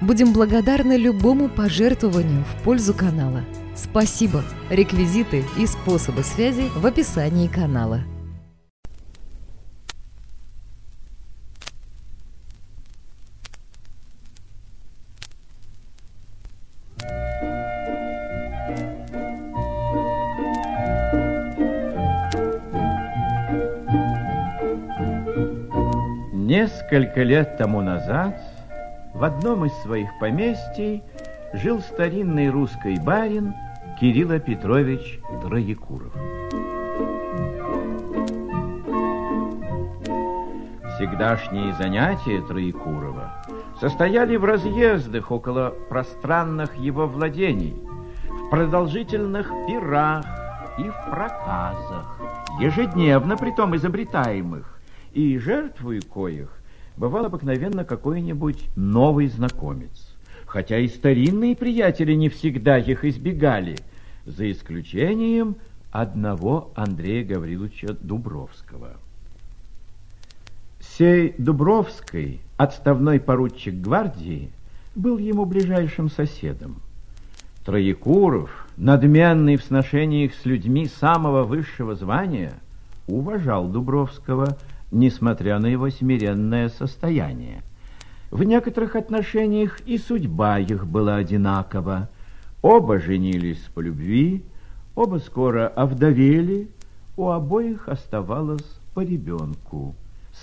Будем благодарны любому пожертвованию в пользу канала. Спасибо! Реквизиты и способы связи в описании канала. Несколько лет тому назад в одном из своих поместий жил старинный русский барин Кирилл Петрович Троекуров. Всегдашние занятия Троекурова состояли в разъездах около пространных его владений, в продолжительных пирах и в проказах, ежедневно притом изобретаемых, и жертвой коих бывал обыкновенно какой-нибудь новый знакомец. Хотя и старинные приятели не всегда их избегали, за исключением одного Андрея Гавриловича Дубровского. Сей Дубровский, отставной поручик гвардии, был ему ближайшим соседом. Троекуров, надменный в сношениях с людьми самого высшего звания, уважал Дубровского, несмотря на его смиренное состояние. В некоторых отношениях и судьба их была одинакова. Оба женились по любви, оба скоро овдовели, у обоих оставалось по ребенку.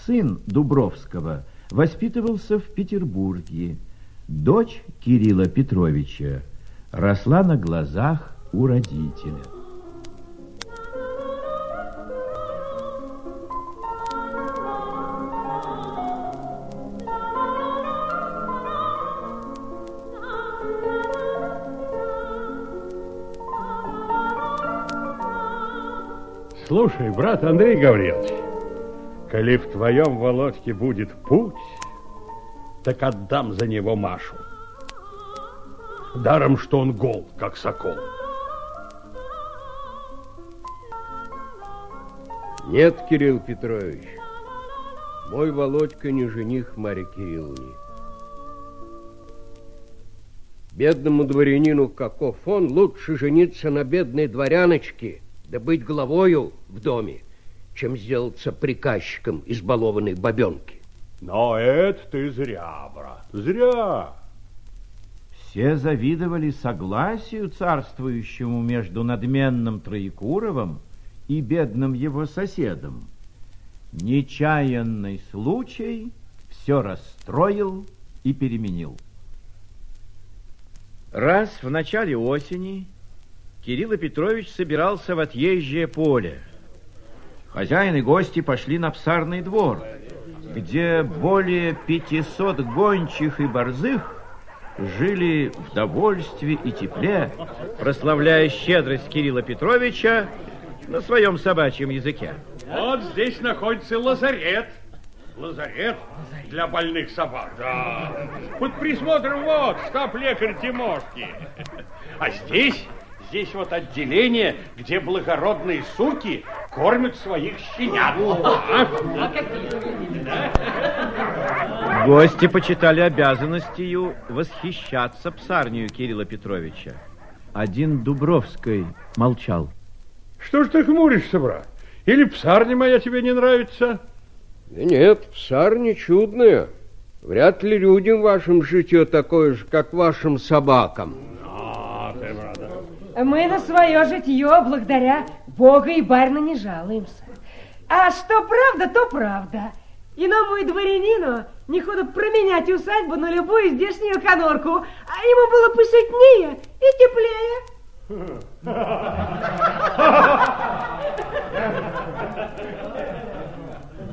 Сын Дубровского воспитывался в Петербурге. Дочь Кирилла Петровича росла на глазах у родителя. Слушай, брат Андрей Гаврилович, коли в твоем Володьке будет путь, так отдам за него Машу. Даром, что он гол, как сокол. Нет, Кирилл Петрович, мой Володька не жених Марьи Кирилловне. Бедному дворянину, каков он, лучше жениться на бедной дворяночке – да быть главою в доме, чем сделаться приказчиком избалованной бабенки. Но это ты зря, брат, зря. Все завидовали согласию царствующему между надменным Троекуровым и бедным его соседом. Нечаянный случай все расстроил и переменил. Раз в начале осени Кирилл Петрович собирался в отъезжее поле. Хозяин и гости пошли на псарный двор, где более 500 гончих и борзых жили в довольстве и тепле, прославляя щедрость Кирилла Петровича на своем собачьем языке. Вот здесь находится лазарет. Лазарет для больных собак. Да. Под присмотром вот штаб-лекарь Тимошки. А здесь Здесь вот отделение, где благородные суки кормят своих щенят. Гости почитали обязанностью восхищаться псарнию Кирилла Петровича. Один Дубровский молчал. Что ж ты хмуришься, брат? Или псарня моя тебе не нравится? Нет, псарня чудная. Вряд ли людям вашим житье такое же, как вашим собакам. Мы на свое житье благодаря Бога и барина не жалуемся. А что правда, то правда. Иному и дворянину не ходу променять усадьбу на любую здешнюю конорку, а ему было посытнее и теплее.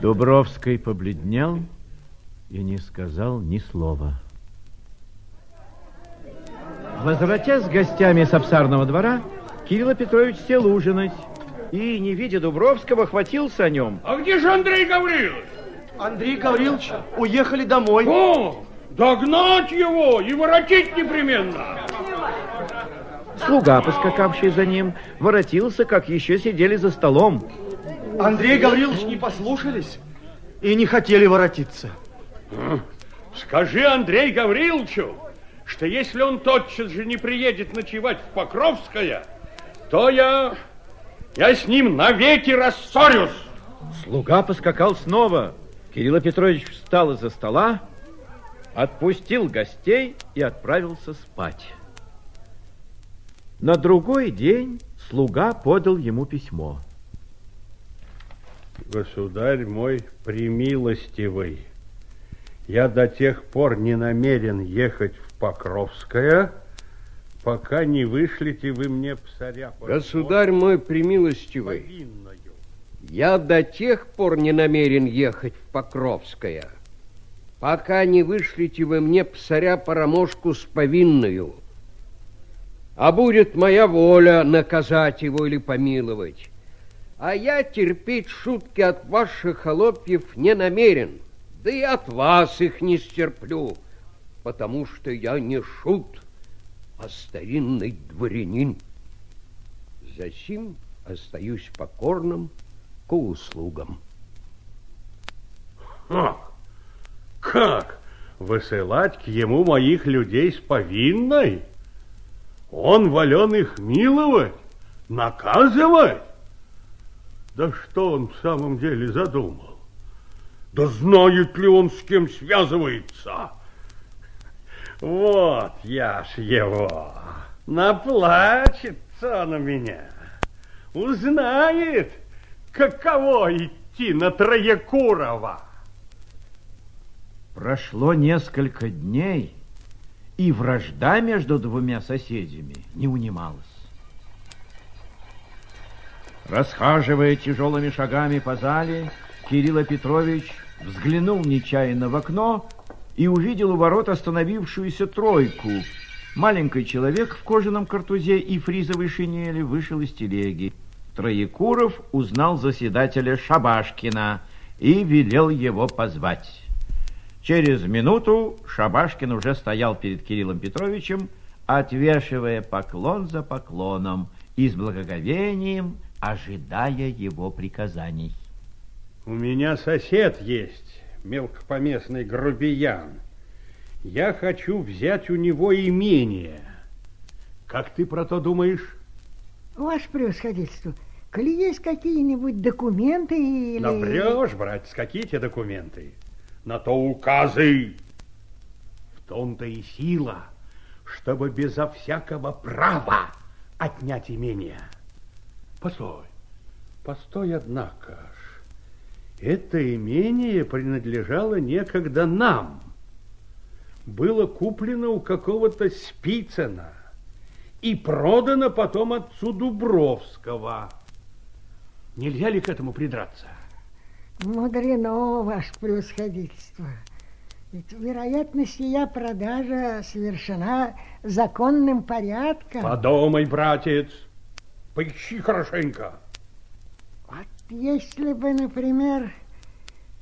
Дубровский побледнел и не сказал ни слова. Возвратясь с гостями с обсарного двора, Кирилл Петрович сел ужинать и, не видя Дубровского, хватился о нем. А где же Андрей Гаврилович? Андрей Гаврилович уехали домой. О, догнать его и воротить непременно. Слуга, поскакавший за ним, воротился, как еще сидели за столом. Андрей Гаврилович не послушались и не хотели воротиться. Скажи Андрей Гавриловичу, что если он тотчас же не приедет ночевать в Покровское, то я, я с ним навеки рассорюсь. Слуга поскакал снова. Кирилл Петрович встал из-за стола, отпустил гостей и отправился спать. На другой день слуга подал ему письмо. Государь мой премилостивый, я до тех пор не намерен ехать в Покровское, пока не вышлите вы мне псаря. Государь мой премилостивый, повинною. я до тех пор не намерен ехать в Покровское, пока не вышлите вы мне псаря Парамошку с повинною. А будет моя воля наказать его или помиловать. А я терпеть шутки от ваших холопьев не намерен, да и от вас их не стерплю, потому что я не шут, а старинный дворянин. Засим остаюсь покорным к услугам. Ах, как? Высылать к ему моих людей с повинной? Он волен их миловать, наказывать? Да что он в самом деле задумал? Да знает ли он, с кем связывается? Вот я ж его. Наплачется на меня. Узнает, каково идти на Троекурова. Прошло несколько дней, и вражда между двумя соседями не унималась. Расхаживая тяжелыми шагами по зале, Кирилл Петрович взглянул нечаянно в окно и увидел у ворот остановившуюся тройку. Маленький человек в кожаном картузе и фризовой шинели вышел из телеги. Троекуров узнал заседателя Шабашкина и велел его позвать. Через минуту Шабашкин уже стоял перед Кириллом Петровичем, отвешивая поклон за поклоном и с благоговением ожидая его приказаний. У меня сосед есть, мелкопоместный грубиян. Я хочу взять у него имение. Как ты про то думаешь? Ваше превосходительство, коли есть какие-нибудь документы или... Да врешь, братец, какие те документы? На то указы. В том-то и сила, чтобы безо всякого права отнять имение. Постой, постой, однако. Это имение принадлежало некогда нам. Было куплено у какого-то Спицына и продано потом отцу Дубровского. Нельзя ли к этому придраться? Мудрено, ваше превосходительство. Ведь, вероятно, сия продажа совершена законным порядком. Подумай, братец, поищи хорошенько. Если бы, например,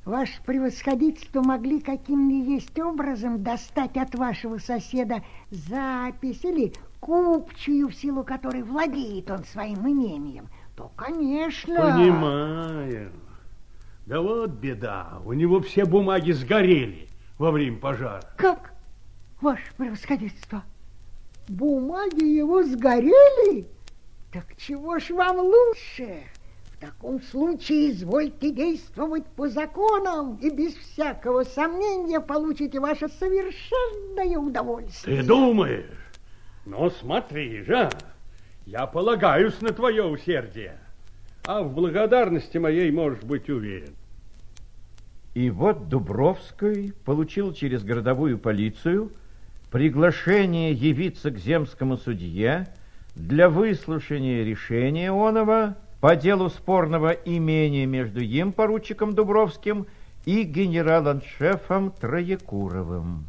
ваше превосходительство могли каким ни есть образом достать от вашего соседа запись или купчую, в силу которой владеет он своим имением, то, конечно... Понимаю. Да вот беда, у него все бумаги сгорели во время пожара. Как? Ваше превосходительство, бумаги его сгорели? Так чего ж вам лучше? В таком случае извольте действовать по законам, и без всякого сомнения получите ваше совершенное удовольствие. Ты думаешь? Ну, смотри же, я полагаюсь на твое усердие, а в благодарности моей можешь быть уверен. И вот Дубровский получил через городовую полицию приглашение явиться к земскому судье для выслушания решения оного по делу спорного имения между им, поручиком Дубровским, и генерал-аншефом Троекуровым.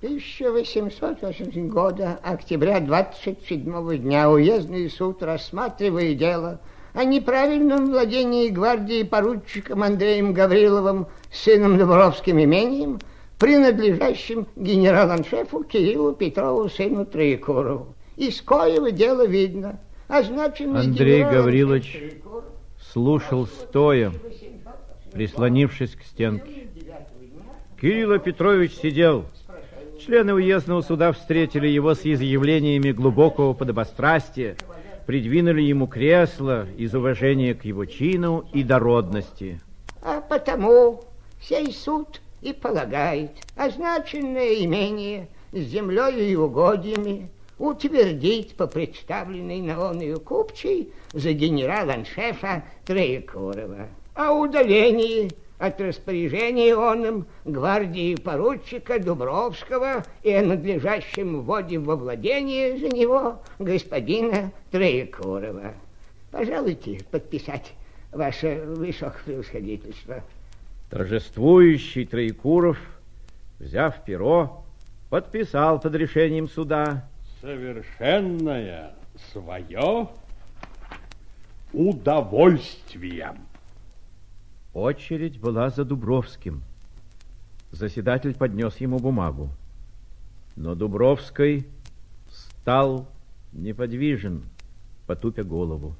1880 года, октября 27 дня, уездный суд, рассматривая дело о неправильном владении гвардии поручиком Андреем Гавриловым, сыном Дубровским имением, принадлежащим генерал-аншефу Кириллу Петрову, сыну Троекурову. Из коего дело видно. Означенный Андрей Гаврилович слушал стоя, прислонившись к стенке. Кирилл Петрович сидел Члены уездного суда встретили его с изъявлениями глубокого подобострастия, придвинули ему кресло из уважения к его чину и дородности. А потому сей суд и полагает означенное имение с землей и угодьями утвердить по представленной на онную купчей за генерал-аншефа Троекурова. А удалении от распоряжения он им гвардии поручика Дубровского и о надлежащем вводе во владение за него господина Троекурова. Пожалуйте подписать ваше высокопревосходительство. Торжествующий Троекуров, взяв перо, подписал под решением суда. Совершенное свое удовольствием. Очередь была за Дубровским. Заседатель поднес ему бумагу. Но Дубровский стал неподвижен, потупя голову.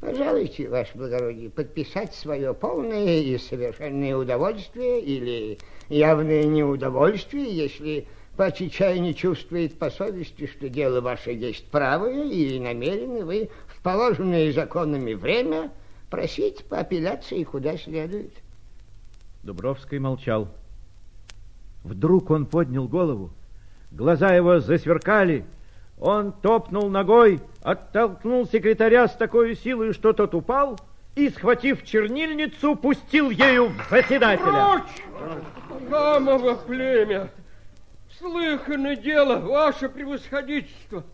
Пожалуйте, ваше благородие, подписать свое полное и совершенное удовольствие или явное неудовольствие, если Пачичай не чувствует по совести, что дело ваше есть правое, или намерены вы в положенное законами время просить по апелляции куда следует. Дубровский молчал. Вдруг он поднял голову, глаза его засверкали, он топнул ногой, оттолкнул секретаря с такой силой, что тот упал, и, схватив чернильницу, пустил ею в заседателя. Прочь! Хамово племя! Слыхано дело, ваше превосходительство!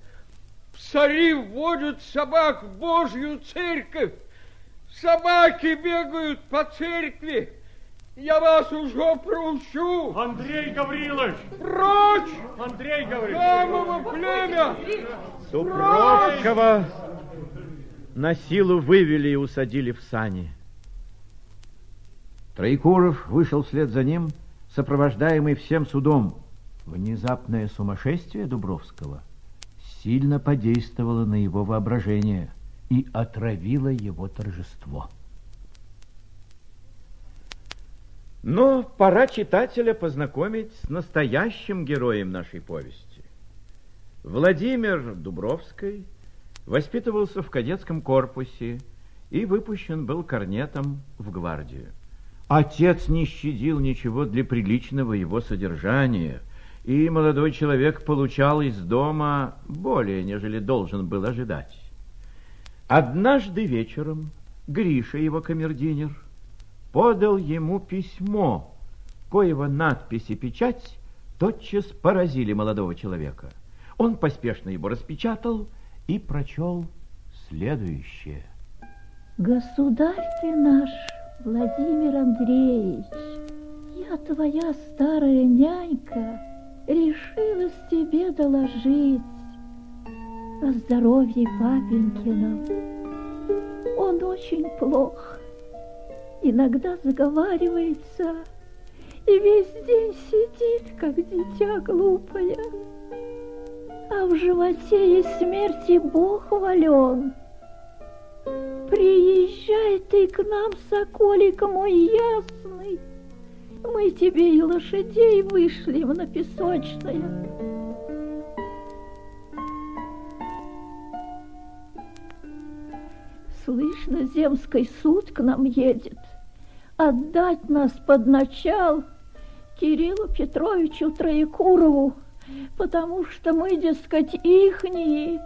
Псари вводят собак в Божью церковь! Собаки бегают по церкви. Я вас уже проучу. Андрей Гаврилович! Прочь! Андрей Гаврилович! Самого племя! Дубровского на силу вывели и усадили в сани. Троекуров вышел вслед за ним, сопровождаемый всем судом. Внезапное сумасшествие Дубровского сильно подействовало на его воображение и отравило его торжество. Но пора читателя познакомить с настоящим героем нашей повести. Владимир Дубровский воспитывался в кадетском корпусе и выпущен был корнетом в гвардию. Отец не щадил ничего для приличного его содержания, и молодой человек получал из дома более, нежели должен был ожидать. Однажды вечером Гриша, его камердинер, подал ему письмо, коего надпись и печать тотчас поразили молодого человека. Он поспешно его распечатал и прочел следующее. Государь ты наш, Владимир Андреевич, я твоя старая нянька, решилась тебе доложить о здоровье папенькином. Он очень плох, иногда заговаривается и весь день сидит, как дитя глупое. А в животе и смерти Бог вален. Приезжай ты к нам, соколик мой ясный, мы тебе и лошадей вышлем на песочное. Слышно, земский суд к нам едет. Отдать нас под начал Кириллу Петровичу Троекурову, потому что мы, дескать, ихние,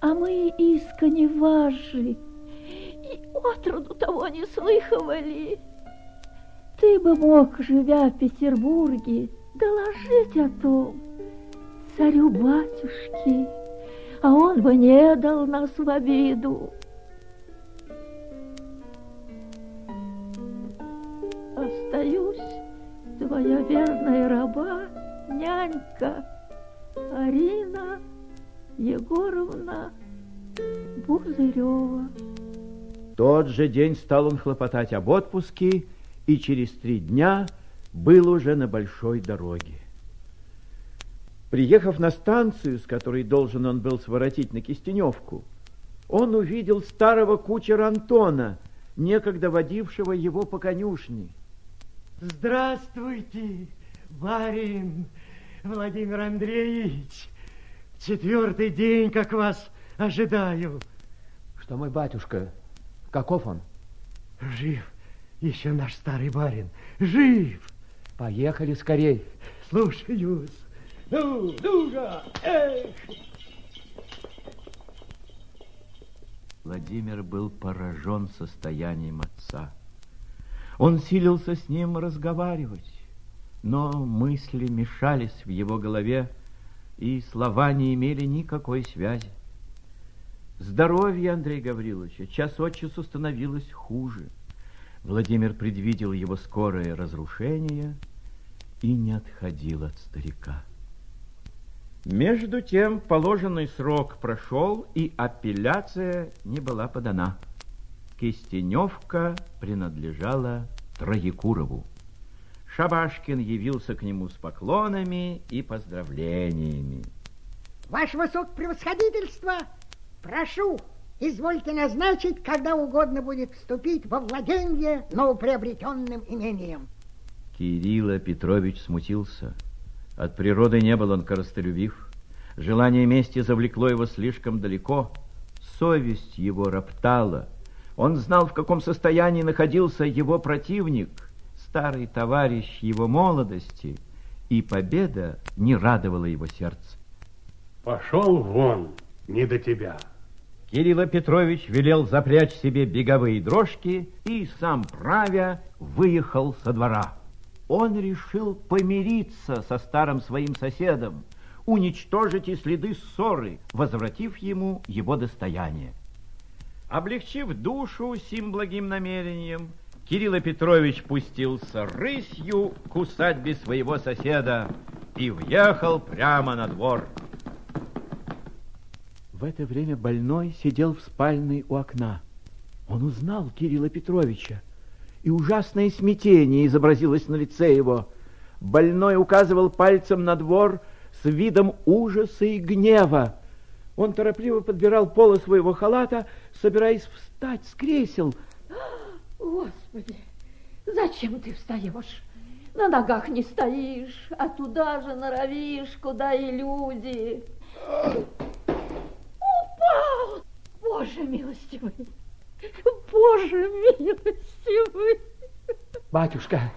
а мы искренне ваши, и отроду того не слыхивали. Ты бы мог, живя в Петербурге, доложить о том царю-батюшке, а он бы не дал нас в обиду. Остаюсь твоя верная раба нянька Арина Егоровна Бузырева. Тот же день стал он хлопотать об отпуске и через три дня был уже на большой дороге. Приехав на станцию, с которой должен он был своротить на Кистеневку, он увидел старого кучера Антона, некогда водившего его по конюшне. Здравствуйте, барин Владимир Андреевич. Четвертый день, как вас ожидаю. Что мой батюшка? Каков он? Жив еще наш старый барин. Жив. Поехали скорей. Слушаюсь. Ну, ну эх! Владимир был поражен состоянием отца. Он силился с ним разговаривать, но мысли мешались в его голове, и слова не имели никакой связи. Здоровье Андрея Гавриловича час от часу становилось хуже. Владимир предвидел его скорое разрушение и не отходил от старика. Между тем положенный срок прошел, и апелляция не была подана. Кистеневка принадлежала Троекурову. Шабашкин явился к нему с поклонами и поздравлениями. Ваше высокопревосходительство, прошу, извольте назначить, когда угодно будет вступить во владение новоприобретенным имением. Кирилла Петрович смутился. От природы не был он коростолюбив. Желание мести завлекло его слишком далеко. Совесть его роптала. Он знал, в каком состоянии находился его противник, старый товарищ его молодости, и победа не радовала его сердце. Пошел вон, не до тебя. Кирилл Петрович велел запрячь себе беговые дрожки и, сам правя, выехал со двора он решил помириться со старым своим соседом, уничтожить и следы ссоры, возвратив ему его достояние. Облегчив душу сим благим намерением, Кирилл Петрович пустился рысью к усадьбе своего соседа и въехал прямо на двор. В это время больной сидел в спальной у окна. Он узнал Кирилла Петровича и ужасное смятение изобразилось на лице его. Больной указывал пальцем на двор с видом ужаса и гнева. Он торопливо подбирал полы своего халата, собираясь встать с кресел. Господи, зачем ты встаешь? На ногах не стоишь, а туда же норовишь, куда и люди. Боже милостивый! Боже милостивый! Батюшка,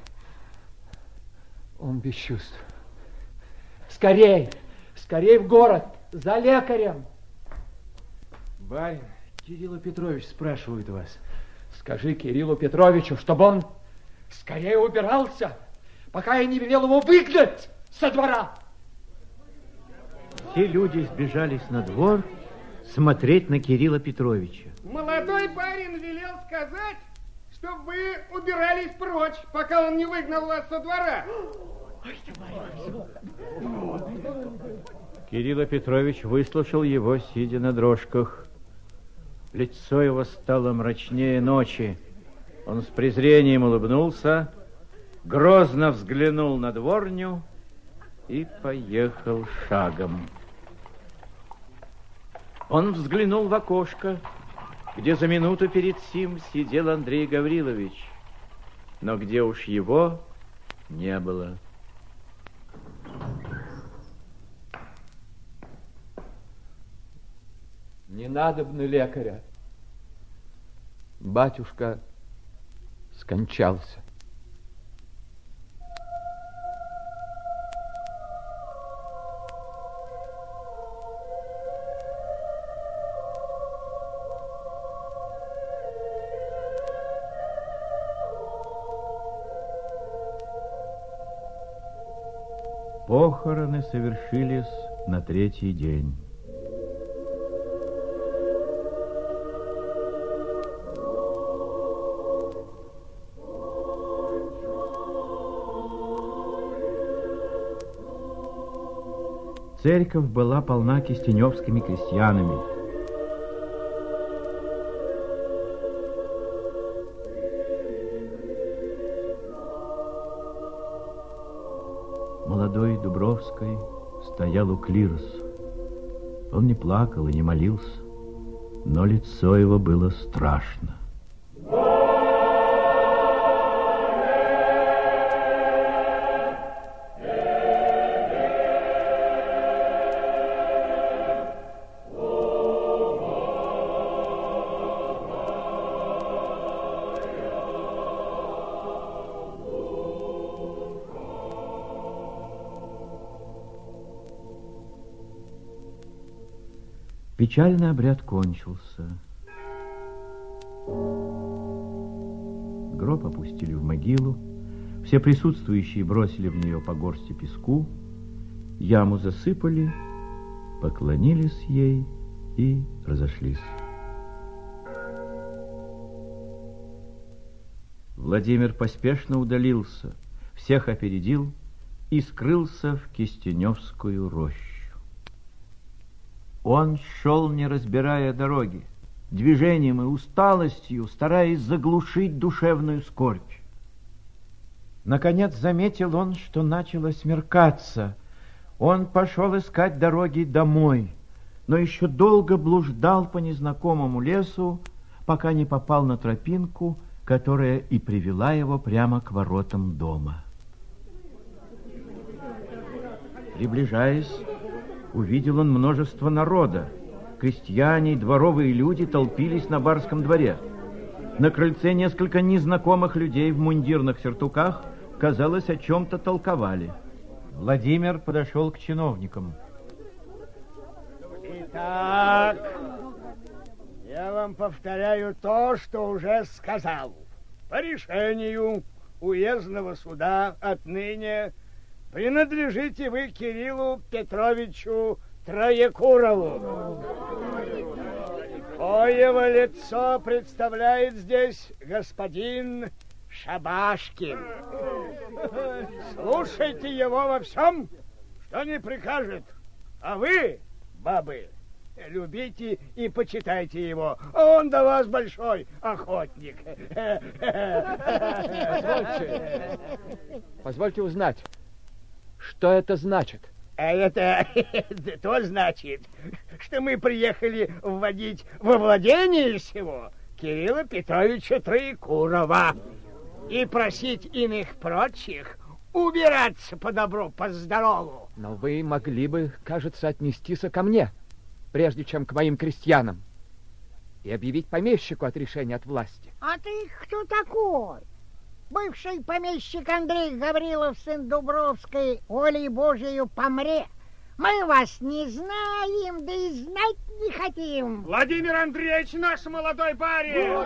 он без чувств. Скорей, скорей в город, за лекарем. Барин, Кирилл Петрович спрашивает вас. Скажи Кириллу Петровичу, чтобы он скорее убирался, пока я не велел его выгнать со двора. Все люди сбежались на двор смотреть на Кирилла Петровича. Молодой парень велел сказать, чтобы вы убирались прочь, пока он не выгнал вас со двора. Кирилл Петрович выслушал его, сидя на дрожках. Лицо его стало мрачнее ночи. Он с презрением улыбнулся, грозно взглянул на дворню и поехал шагом. Он взглянул в окошко, где за минуту перед сим сидел Андрей Гаврилович, но где уж его не было. Не надо бы лекаря. Батюшка скончался. Похороны совершились на третий день. Церковь была полна кистеневскими крестьянами. Дубровской стоял у клироса. Он не плакал и не молился, но лицо его было страшно. Печальный обряд кончился. Гроб опустили в могилу. Все присутствующие бросили в нее по горсти песку, яму засыпали, поклонились ей и разошлись. Владимир поспешно удалился, всех опередил и скрылся в Кистеневскую рощу. Он шел, не разбирая дороги, движением и усталостью, стараясь заглушить душевную скорбь. Наконец заметил он, что начало смеркаться. Он пошел искать дороги домой, но еще долго блуждал по незнакомому лесу, пока не попал на тропинку, которая и привела его прямо к воротам дома. Приближаясь, увидел он множество народа. Крестьяне и дворовые люди толпились на барском дворе. На крыльце несколько незнакомых людей в мундирных сертуках, казалось, о чем-то толковали. Владимир подошел к чиновникам. Итак, я вам повторяю то, что уже сказал. По решению уездного суда отныне принадлежите вы Кириллу Петровичу Троекурову. Коего лицо представляет здесь господин Шабашкин. Слушайте его во всем, что не прикажет. А вы, бабы, любите и почитайте его. Он до вас большой охотник. Позвольте, позвольте узнать, что это значит? А это то значит, что мы приехали вводить во владение всего Кирилла Петровича Троекурова и просить иных прочих убираться по добру, по здорову. Но вы могли бы, кажется, отнестись ко мне, прежде чем к моим крестьянам, и объявить помещику от решения от власти. А ты кто такой? Бывший помещик Андрей Гаврилов, сын Дубровской, волей Божию помре. Мы вас не знаем, да и знать не хотим. Владимир Андреевич, наш молодой барин!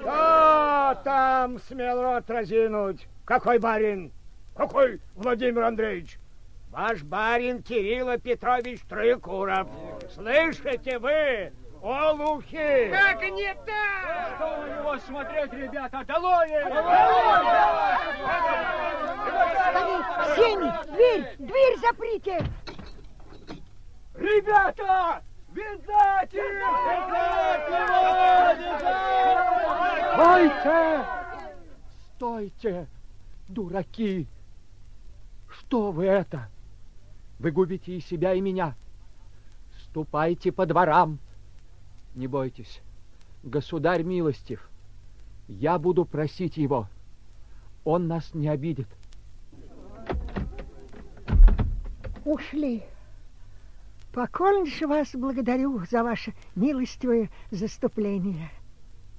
Кто там смел рот разинуть? Какой барин? Какой Владимир Андреевич? Ваш барин Кирилл Петрович Троекуров. Слышите вы? Олухи! Как не так? Что на него смотреть, ребята? Долой! Всеми! Дверь! Дверь заприте! Ребята! Видать Стойте! Стойте, дураки! Что вы это? Вы губите и себя, и меня. Ступайте по дворам. Не бойтесь, государь милостив. Я буду просить его. Он нас не обидит. Ушли. Покорнейше вас благодарю за ваше милостивое заступление.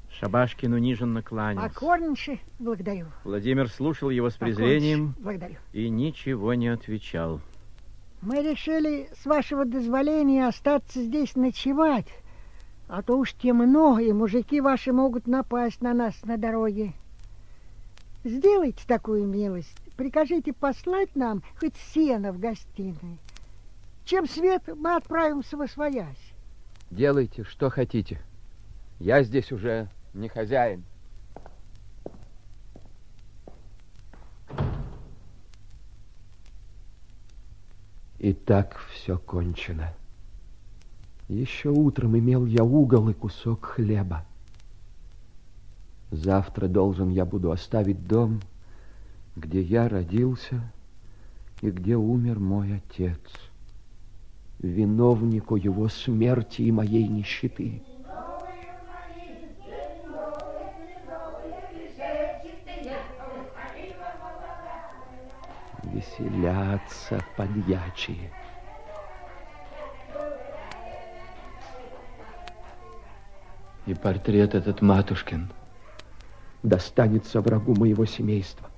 Шабашкин униженно кланялся. Покорнейше благодарю. Владимир слушал его с презрением благодарю. и ничего не отвечал. Мы решили, с вашего дозволения, остаться здесь ночевать. А то уж темно, и мужики ваши могут напасть на нас на дороге. Сделайте такую милость. Прикажите послать нам хоть сено в гостиной. Чем свет, мы отправимся во своясь. Делайте, что хотите. Я здесь уже не хозяин. И так все кончено. Еще утром имел я угол и кусок хлеба. Завтра должен я буду оставить дом, где я родился и где умер мой отец, виновнику его смерти и моей нищеты. Веселятся подьячие. И портрет этот матушкин достанется врагу моего семейства.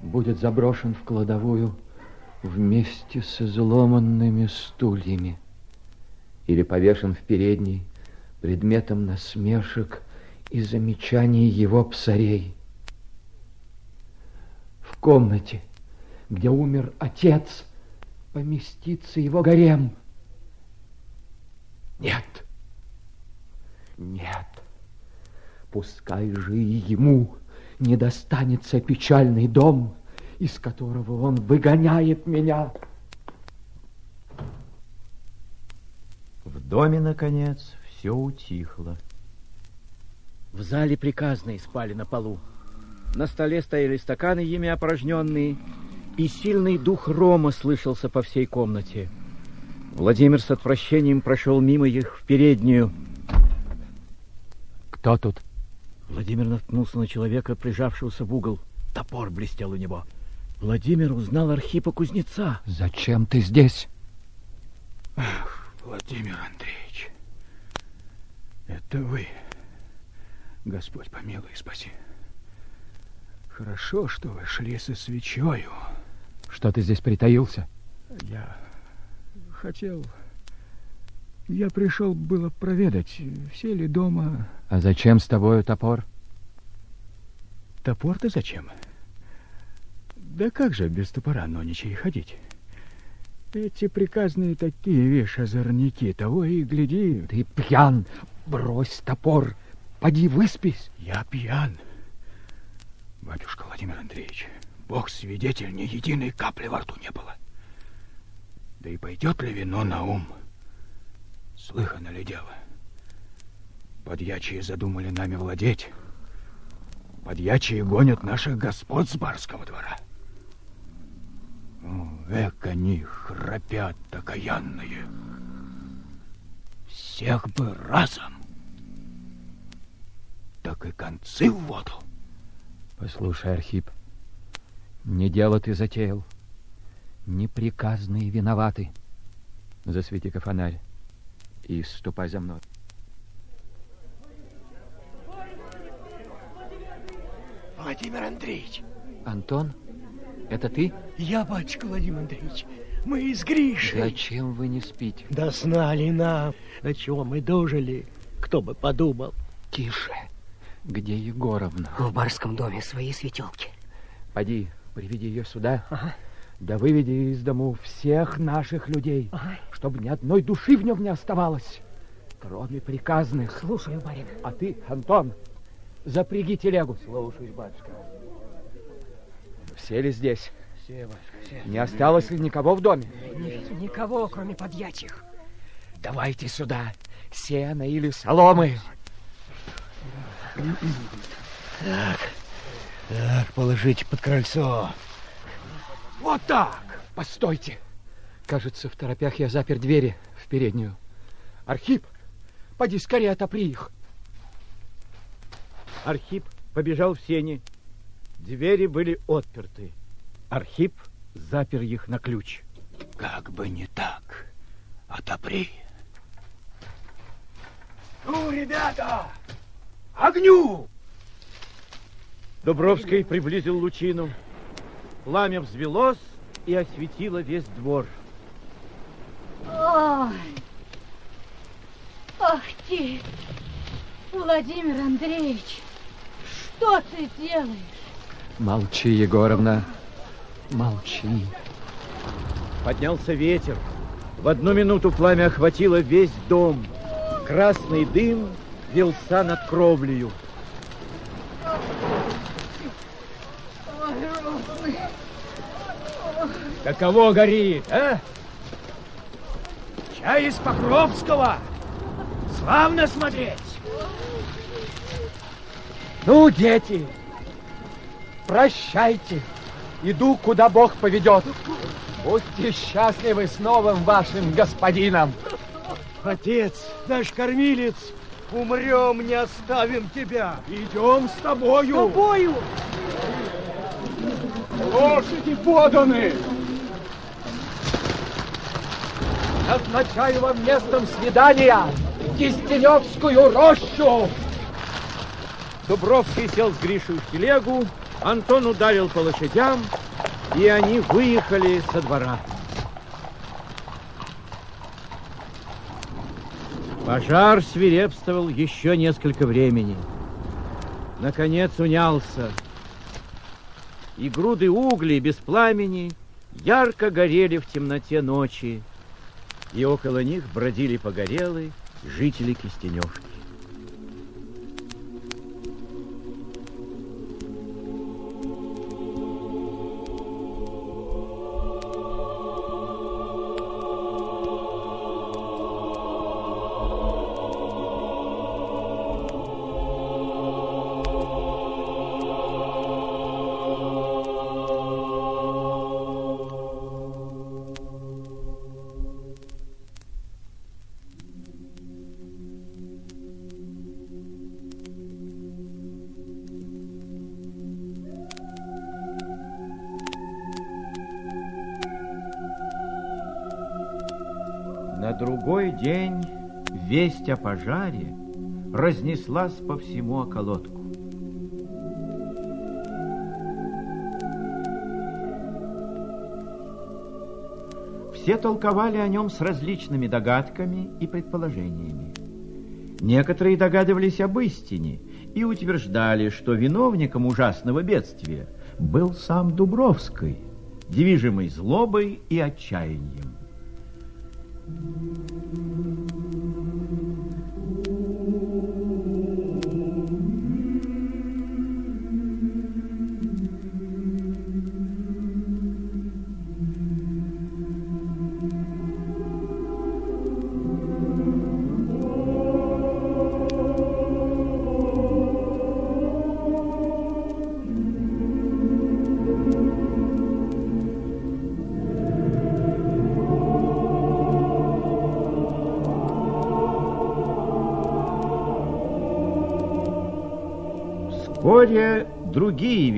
Будет заброшен в кладовую вместе с изломанными стульями или повешен в передней предметом насмешек и замечаний его псарей. В комнате, где умер отец, поместится его гарем. Нет, нет, пускай же и ему не достанется печальный дом, из которого он выгоняет меня. В доме, наконец, все утихло. В зале приказные спали на полу. На столе стояли стаканы, ими опорожненные, и сильный дух рома слышался по всей комнате. Владимир с отвращением прошел мимо их в переднюю. Кто тут? Владимир наткнулся на человека, прижавшегося в угол. Топор блестел у него. Владимир узнал Архипа Кузнеца. Зачем ты здесь? Ах, Владимир Андреевич, это вы. Господь помилуй и спаси. Хорошо, что вы шли со свечою. Что ты здесь притаился? Я хотел... Я пришел было проведать, все ли дома... А зачем с тобою топор? Топор-то зачем? Да как же без топора ноничей ходить? Эти приказные такие, видишь, озорники, того и гляди... Ты пьян! Брось топор! Поди выспись! Я пьян. Батюшка Владимир Андреевич, Бог свидетель, ни единой капли во рту не было. Да и пойдет ли вино на ум? Слыхано ли дело? Подьячие задумали нами владеть. Подьячие гонят наших господ с барского двора. Эк они храпят окаянные. Всех бы разом. Так и концы в воду. Послушай, Архип, не дело ты затеял. Неприказные виноваты. Засвети-ка фонарь и ступай за мной. Владимир Андреевич. Антон, это ты? Я, батюшка Владимир Андреевич. Мы из Гриши. Зачем вы не спите? Да знали нам, на чего мы дожили. Кто бы подумал. Тише. Где Егоровна? В барском доме свои светелки. Поди, приведи ее сюда. Ага. Да выведи из дому всех наших людей, ага. чтобы ни одной души в нем не оставалось, кроме приказных. Слушаю, барин. А ты, Антон, запряги телегу. Слушаюсь, батюшка. Все ли здесь? Все, батюшка, все. Не осталось ли никого в доме? Ни, никого, кроме подьячих. Давайте сюда сено или соломы. Так, так, положите под крыльцо. Вот так! Постойте! Кажется, в торопях я запер двери в переднюю. Архип, поди скорее отопри их. Архип побежал в сени. Двери были отперты. Архип запер их на ключ. Как бы не так. Отопри. Ну, ребята, огню! Дубровский приблизил лучину. Пламя взвелось и осветило весь двор. Ой! Ах ты, Владимир Андреевич, что ты делаешь? Молчи, Егоровна, молчи. Поднялся ветер. В одну минуту пламя охватило весь дом. Красный дым вился над кровлею. Каково горит, а? Я из Покровского. Славно смотреть. Ну, дети, прощайте. Иду, куда Бог поведет. Будьте счастливы с новым вашим господином. Отец, наш кормилец, умрем, не оставим тебя. Идем с тобою. С тобою. Лошади поданы. Назначаю вам местом свидания Кистеневскую рощу. Дубровский сел с Гришей в телегу, Антон ударил по лошадям, и они выехали со двора. Пожар свирепствовал еще несколько времени. Наконец унялся, и груды углей без пламени ярко горели в темноте ночи, и около них бродили погорелые жители Кистеневки. Весть о пожаре разнеслась по всему околотку. Все толковали о нем с различными догадками и предположениями. Некоторые догадывались об истине и утверждали, что виновником ужасного бедствия был сам Дубровский, движимый злобой и отчаянием.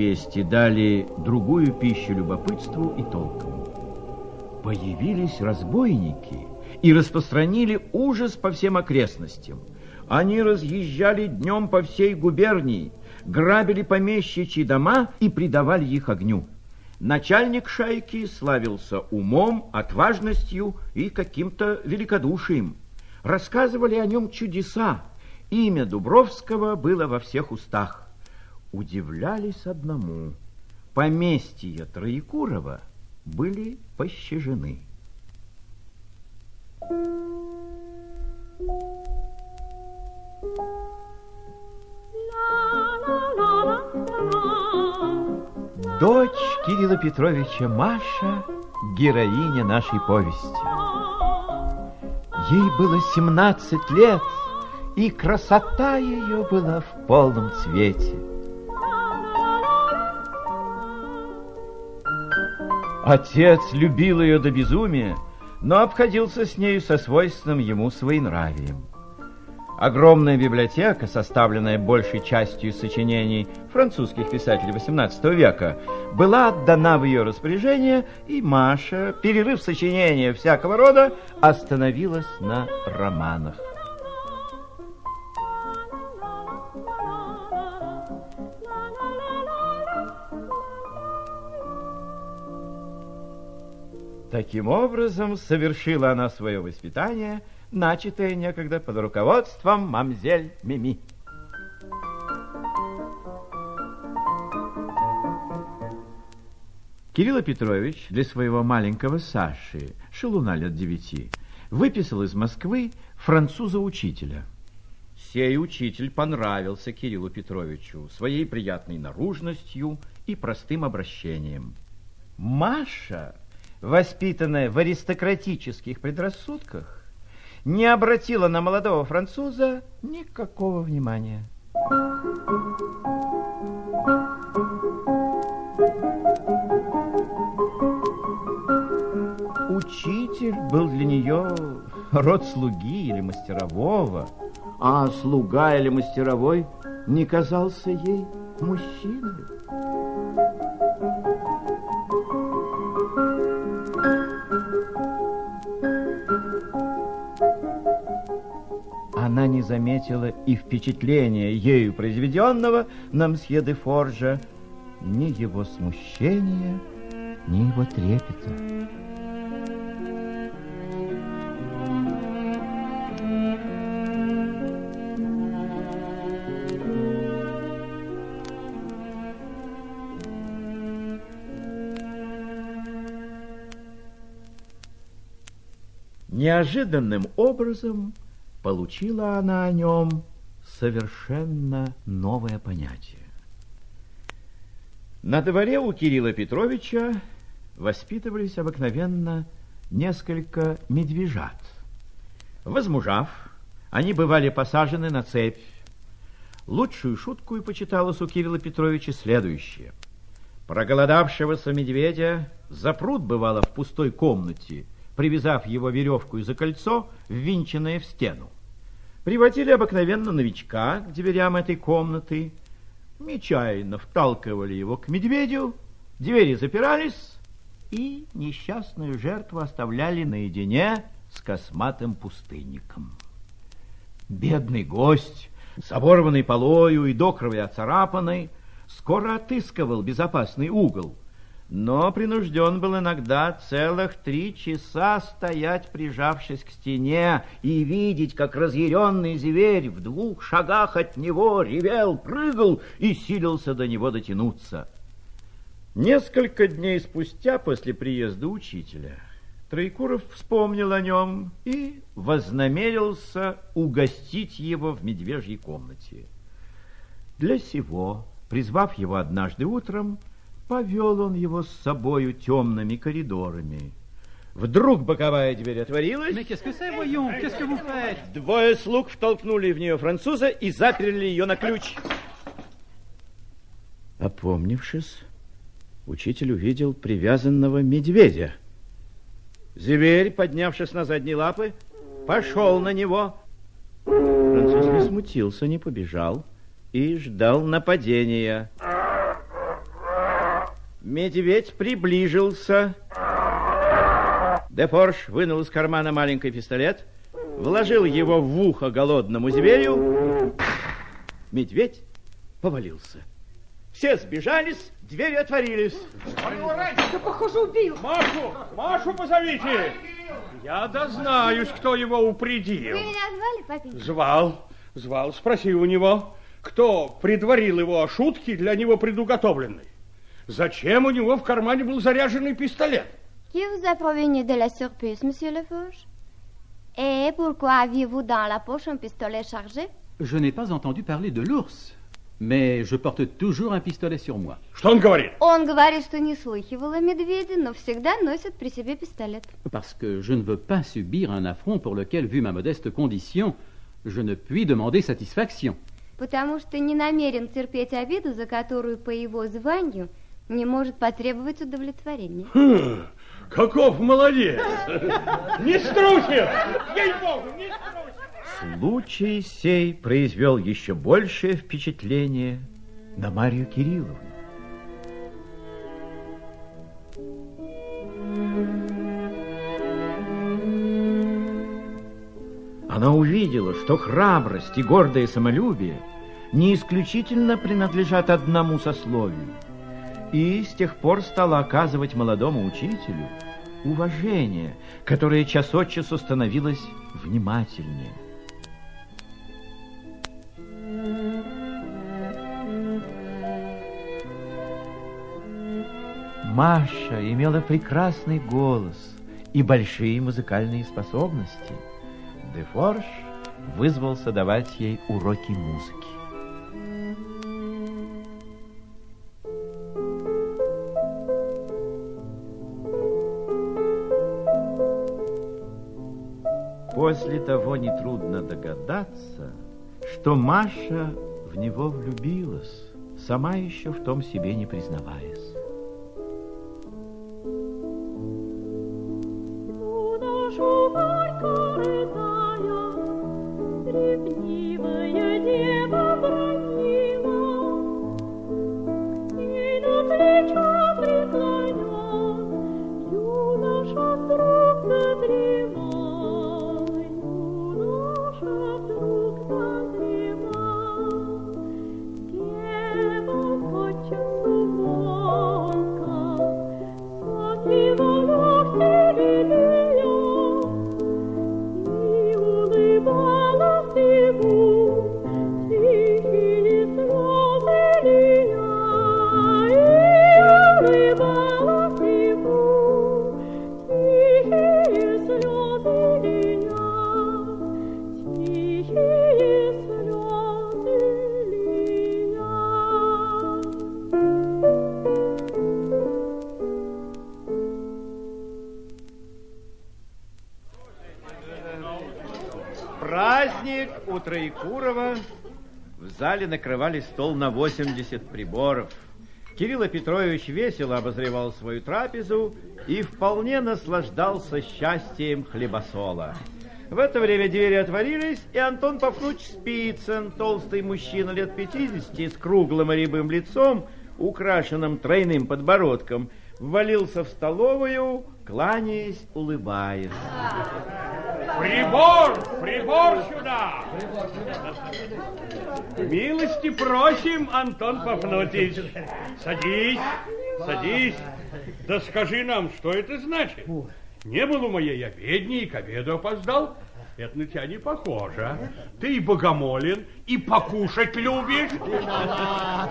Вести дали другую пищу любопытству и толкам. Появились разбойники и распространили ужас по всем окрестностям. Они разъезжали днем по всей губернии, грабили помещичьи дома и придавали их огню. Начальник шайки славился умом, отважностью и каким-то великодушием. Рассказывали о нем чудеса. Имя Дубровского было во всех устах удивлялись одному. Поместья Троекурова были пощажены. Дочь Кирилла Петровича Маша – героиня нашей повести. Ей было 17 лет, и красота ее была в полном цвете. Отец любил ее до безумия, но обходился с нею со свойственным ему своенравием. Огромная библиотека, составленная большей частью сочинений французских писателей XVIII века, была отдана в ее распоряжение, и Маша, перерыв сочинения всякого рода, остановилась на романах. Таким образом, совершила она свое воспитание, начатое некогда под руководством мамзель Мими. Кирилл Петрович для своего маленького Саши, шелуна лет девяти, выписал из Москвы француза-учителя. Сей учитель понравился Кириллу Петровичу своей приятной наружностью и простым обращением. Маша воспитанная в аристократических предрассудках, не обратила на молодого француза никакого внимания. Учитель был для нее род слуги или мастерового, а слуга или мастеровой не казался ей мужчиной. Заметила и впечатления ею произведенного на мсье де Форжа, ни его смущения, ни его трепета. Неожиданным образом получила она о нем совершенно новое понятие. На дворе у Кирилла Петровича воспитывались обыкновенно несколько медвежат. Возмужав, они бывали посажены на цепь. Лучшую шутку и почиталось у Кирилла Петровича следующее. Проголодавшегося медведя запрут бывало в пустой комнате – привязав его веревку за кольцо, ввинченное в стену. Приводили обыкновенно новичка к дверям этой комнаты, нечаянно вталкивали его к медведю, двери запирались, и несчастную жертву оставляли наедине с косматым пустынником. Бедный гость, с оборванной полою и до крови оцарапанной, скоро отыскивал безопасный угол — но принужден был иногда целых три часа стоять, прижавшись к стене, и видеть, как разъяренный зверь в двух шагах от него ревел, прыгал и силился до него дотянуться. Несколько дней спустя после приезда учителя Троекуров вспомнил о нем и вознамерился угостить его в медвежьей комнате. Для сего, призвав его однажды утром, Повел он его с собою темными коридорами. Вдруг боковая дверь отворилась. Двое слуг втолкнули в нее француза и заперли ее на ключ. Опомнившись, учитель увидел привязанного медведя. Зверь, поднявшись на задние лапы, пошел на него. Француз не смутился, не побежал и ждал нападения. Медведь приближился. Депорш вынул из кармана маленький пистолет, вложил его в ухо голодному зверю. Медведь повалился. Все сбежались, двери отворились. Да, похоже, убил. Машу, Машу позовите. Я дознаюсь, кто его упредил. Вы меня звали, папенька? Звал, звал. Спроси у него, кто предварил его о шутке для него предуготовленной. Зачем у него в кармане был заряженный пистолет? Qui vous a provenu de la surprise, monsieur Laforge? Et pourquoi aviez-vous dans la poche un pistolet chargé? Je n'ai pas entendu parler de l'ours, mais je porte toujours un pistolet sur moi. Что он говорит? Он говорит, что не слыхивал о медведе, но всегда носит при себе пистолет. Parce que je ne veux pas subir un affront pour lequel, vu ma modeste condition, je ne puis demander satisfaction. Потому что не намерен терпеть обиду, за которую по его званию не может потребовать удовлетворения. Хм, каков молодец! Не струсит! Ей-богу, не струсит! Случай сей произвел еще большее впечатление на Марию Кирилловну. Она увидела, что храбрость и гордое самолюбие не исключительно принадлежат одному сословию – и с тех пор стала оказывать молодому учителю уважение, которое час от часу становилось внимательнее. Маша имела прекрасный голос и большие музыкальные способности. Дефорж вызвался давать ей уроки музыки. После того нетрудно догадаться, что Маша в него влюбилась, сама еще в том себе не признаваясь. Плечо преклонен, Юноша вдруг задремал. У Троекурова. В зале накрывали стол на 80 приборов. Кирилл Петрович весело обозревал свою трапезу и вполне наслаждался счастьем хлебосола. В это время двери отворились, и Антон Пафнуч Спицын, толстый мужчина лет 50 с круглым рябым лицом, украшенным тройным подбородком, ввалился в столовую, кланяясь, улыбаясь. Прибор! Прибор сюда! Милости просим, Антон Пафнутич. Садись, садись. Да скажи нам, что это значит? Не был у моей обедни и к обеду опоздал. Это на тебя не похоже. Ты и богомолен, и покушать любишь. Виноват.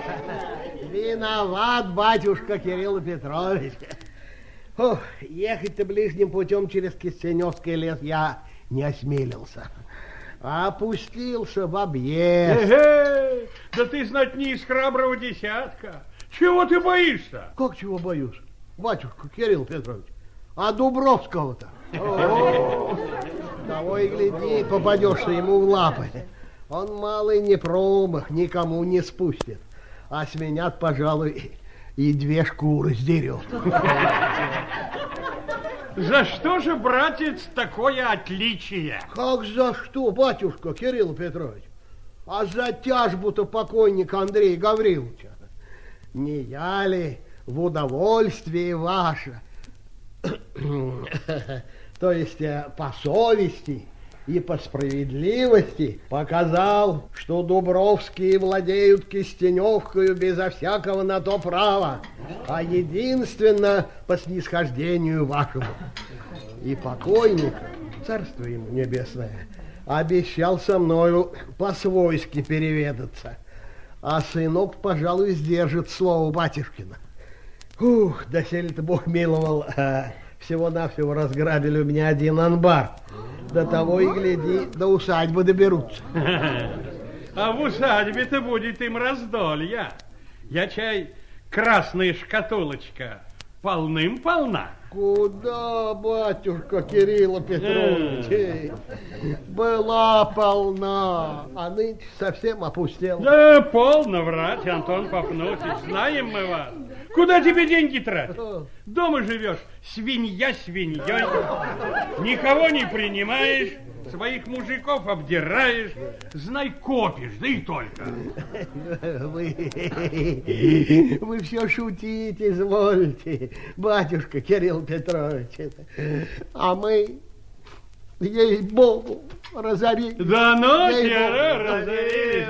Виноват, батюшка Кирилл Петрович. Фух, ехать-то ближним путем через Кистеневский лес я не осмелился. Опустился в объезд. Эге, да ты, знать, не из храброго десятка. Чего ты боишься? Как чего боюсь? Батюшка Кирилл Петрович, а Дубровского-то? Того и гляди, попадешься ему в лапы. Он малый не промах, никому не спустит. А с меня, пожалуй, и две шкуры сдерет. За что же, братец, такое отличие? Как за что, батюшка Кирилл Петрович? А за тяжбу-то покойника Андрея Гавриловича. Не я ли в удовольствии ваше, то есть э, по совести и по справедливости показал, что Дубровские владеют Кистеневкою безо всякого на то права, а единственно по снисхождению вашему. И покойник, царство ему небесное, обещал со мною по-свойски переведаться, а сынок, пожалуй, сдержит слово батюшкина. Ух, доселе-то Бог миловал, а, всего-навсего разграбили у меня один анбар. До того и гляди, до усадьбы доберутся. А в усадьбе-то будет им раздолья. Я чай, красная шкатулочка, полным-полна. Куда, батюшка Кирилла Петрович? Эй, Была полна, а нынче совсем опустела. Да полно врать, Антон Пафнутич, знаем мы вас. Куда тебе деньги тратить? Дома живешь, свинья свиньей, никого не принимаешь, своих мужиков обдираешь, знай, копишь, да и только. Вы, вы все шутите, извольте, батюшка Кирилл Петрович. А мы, ей-богу, разорились. Да ну тебя, разорились.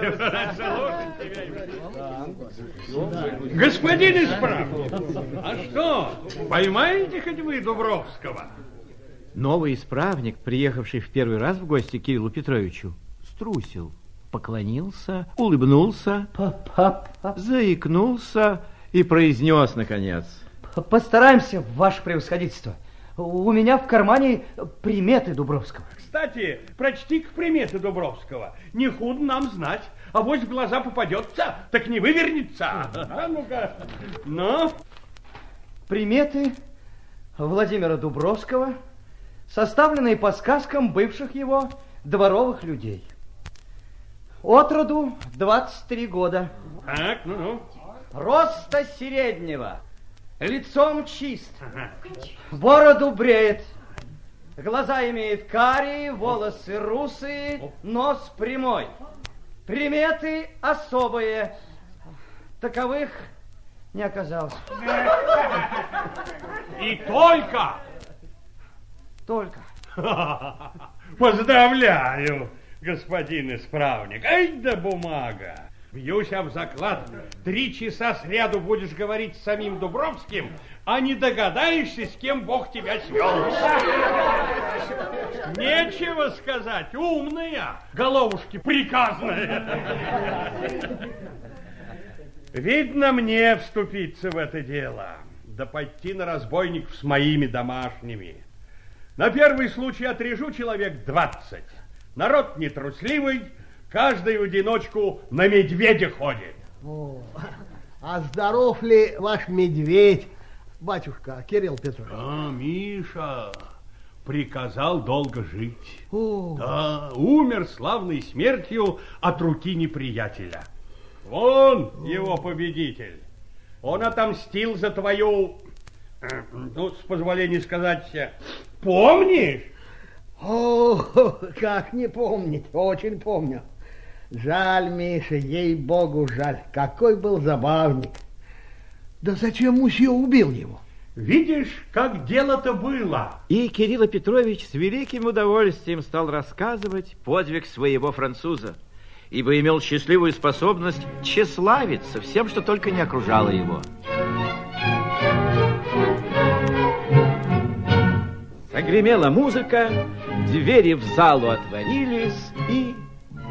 Господин исправник, а что, поймаете хоть вы Дубровского? Новый исправник, приехавший в первый раз в гости к Кириллу Петровичу, струсил, поклонился, улыбнулся, заикнулся и произнес, наконец. Постараемся, ваше превосходительство. У меня в кармане приметы Дубровского. Кстати, прочти к приметы Дубровского. Не худо нам знать. А вось в глаза попадется, так не вывернется. А ну-ка. Ну? Приметы Владимира Дубровского, составленный по сказкам бывших его дворовых людей. От роду 23 года. Так, ну-ну. Роста среднего, лицом чист, бороду бреет, глаза имеет карие, волосы русые, нос прямой. Приметы особые, таковых не оказалось. И только? Только. Поздравляю, господин исправник. Ай да бумага. Бьюсь об заклад. Три часа сряду будешь говорить с самим Дубровским, а не догадаешься, с кем Бог тебя свел. Нечего сказать, умная, головушки приказная. Видно мне вступиться в это дело, да пойти на разбойников с моими домашними. На первый случай отрежу человек двадцать. Народ нетрусливый, каждый в одиночку на медведя ходит. О, а здоров ли ваш медведь, батюшка Кирилл Петрович? А, Миша, приказал долго жить. О. Да, умер славной смертью от руки неприятеля. Вон его победитель. Он отомстил за твою, э, ну, с позволения сказать, помнишь? О, как не помнить, очень помню. Жаль, Миша, ей-богу, жаль. Какой был забавник. Да зачем мусье убил его? Видишь, как дело-то было. И Кирилл Петрович с великим удовольствием стал рассказывать подвиг своего француза, ибо имел счастливую способность тщеславиться всем, что только не окружало его. Загремела музыка, двери в залу отворились, и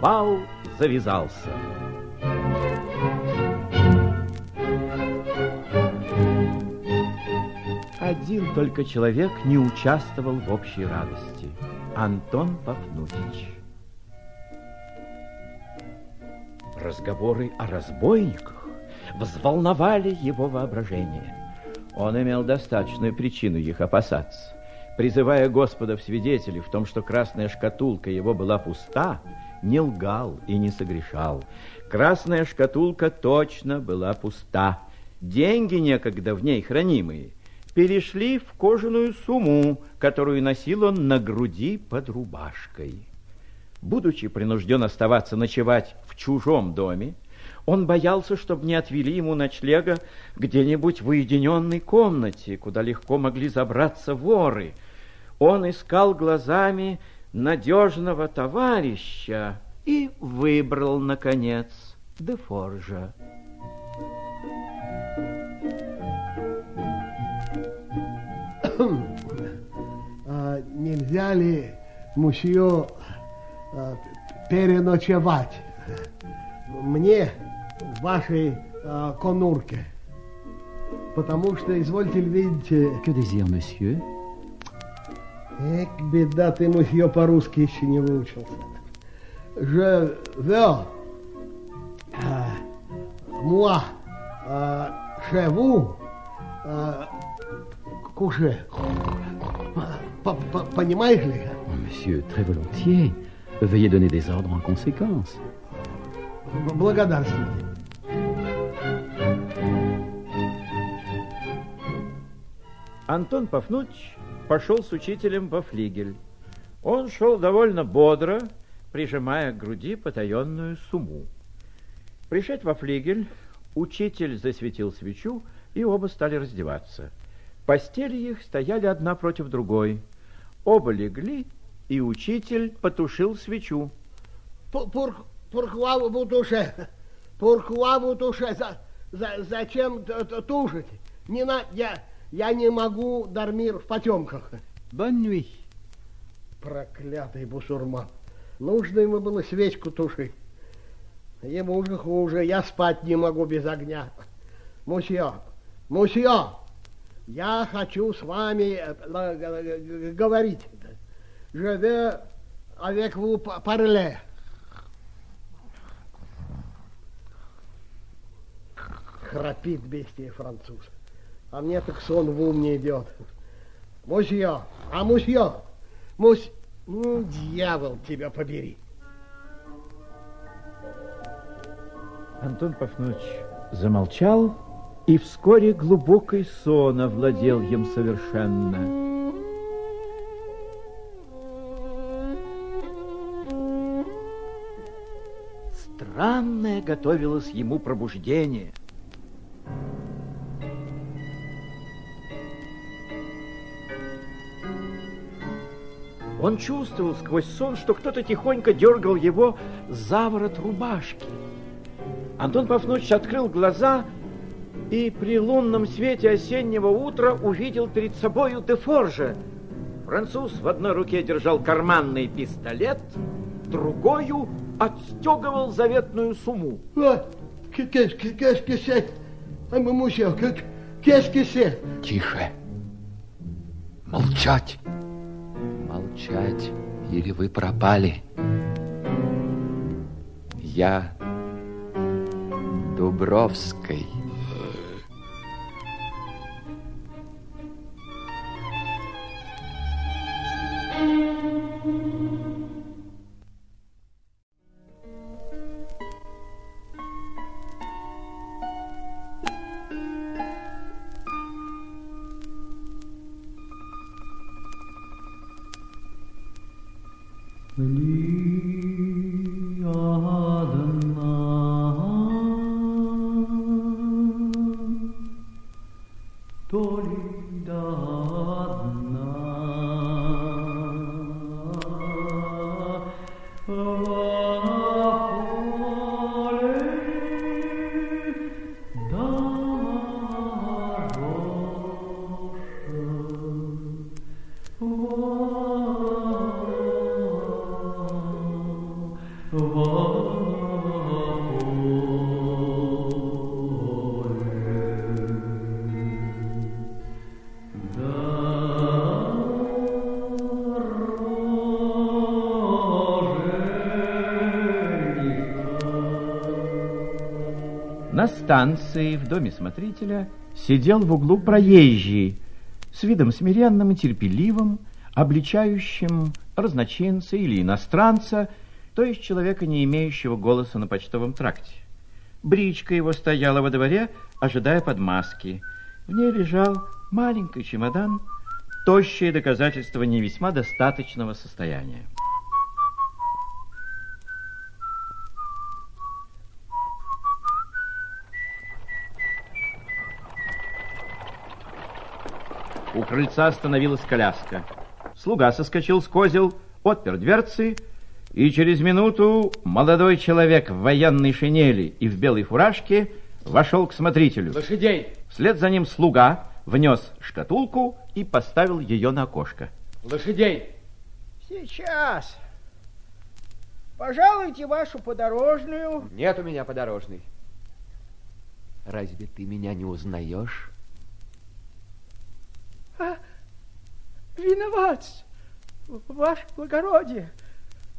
бал завязался. Один только человек не участвовал в общей радости. Антон Пафнутич. Разговоры о разбойниках взволновали его воображение. Он имел достаточную причину их опасаться. Призывая Господа в свидетели в том, что красная шкатулка его была пуста, не лгал и не согрешал. Красная шкатулка точно была пуста. Деньги, некогда в ней хранимые, перешли в кожаную сумму, которую носил он на груди под рубашкой. Будучи принужден оставаться ночевать в чужом доме, он боялся, чтобы не отвели ему ночлега где-нибудь в уединенной комнате, куда легко могли забраться воры. Он искал глазами надежного товарища и выбрал, наконец, Дефоржа. а, нельзя ли, мусье, а, переночевать мне в вашей а, конурке? Потому что, извольте видеть... Que désire monsieur? Эх, беда, ты, мусье, по-русски еще не выучился. Je veux, а, moi, а, chez vous, а, coucher. П- п- Понимаешь ли? Oh, monsieur, très volontiers. Veuillez donner des ordres en conséquence. Благодарствуйте. Антон Пафнуч пошел с учителем во флигель. Он шел довольно бодро, прижимая к груди потаенную сумму. Пришед во флигель, учитель засветил свечу, и оба стали раздеваться. Постели их стояли одна против другой. Оба легли, и учитель потушил свечу. Пур- пур- Pourquoi vous touchez? Pourquoi vous touchez? За- за- Зачем тушить? Не на... Я, я не могу, Дармир, в потемках. Nuit. Проклятый бусурман. Нужно ему было свечку тушить. Ему уже хуже. Я спать не могу без огня. Мусье, мусье, я хочу с вами э, г- г- говорить. Je veux avec vous parler. Храпит бестия француз. А мне так сон в ум не идет. Мусье, а мусье, Мусь, ну, дьявол тебя побери. Антон Пафнович замолчал, и вскоре глубокий сон овладел им совершенно. Странное готовилось ему пробуждение. Он чувствовал сквозь сон, что кто-то тихонько дергал его за ворот рубашки. Антон Павлович открыл глаза и при лунном свете осеннего утра увидел перед собою Дефоржа. Француз в одной руке держал карманный пистолет, другую отстегивал заветную сумму. Тише. Молчать. Молчать, или вы пропали. Я Дубровской. На станции в доме смотрителя сидел в углу проезжий с видом смиренным и терпеливым, обличающим разночинца или иностранца, то есть человека, не имеющего голоса на почтовом тракте. Бричка его стояла во дворе, ожидая подмазки. В ней лежал маленький чемодан, тощее доказательство не весьма достаточного состояния. Крыльца остановилась коляска. Слуга соскочил с козел, отпер дверцы, и через минуту молодой человек в военной шинели и в белой фуражке вошел к смотрителю. Лошадей! Вслед за ним слуга внес шкатулку и поставил ее на окошко. Лошадей! Сейчас. Пожалуйте вашу подорожную. Нет у меня подорожной. Разве ты меня не узнаешь? Виноват, ваше благородие,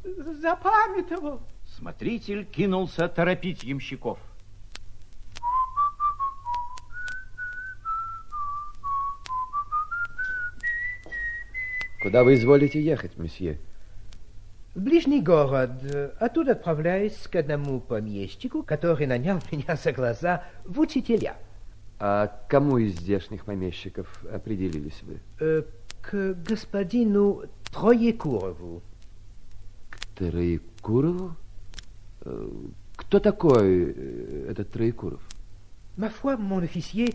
запамятовал. Смотритель кинулся торопить ямщиков. Куда вы изволите ехать, месье? В ближний город. Оттуда отправляюсь к одному помещику, который нанял меня за глаза в учителя. А кому из здешних помещиков определились вы? Э, к господину Троекурову. К Троекурову? Э, кто такой э, этот Троекуров? Foi, mon officier,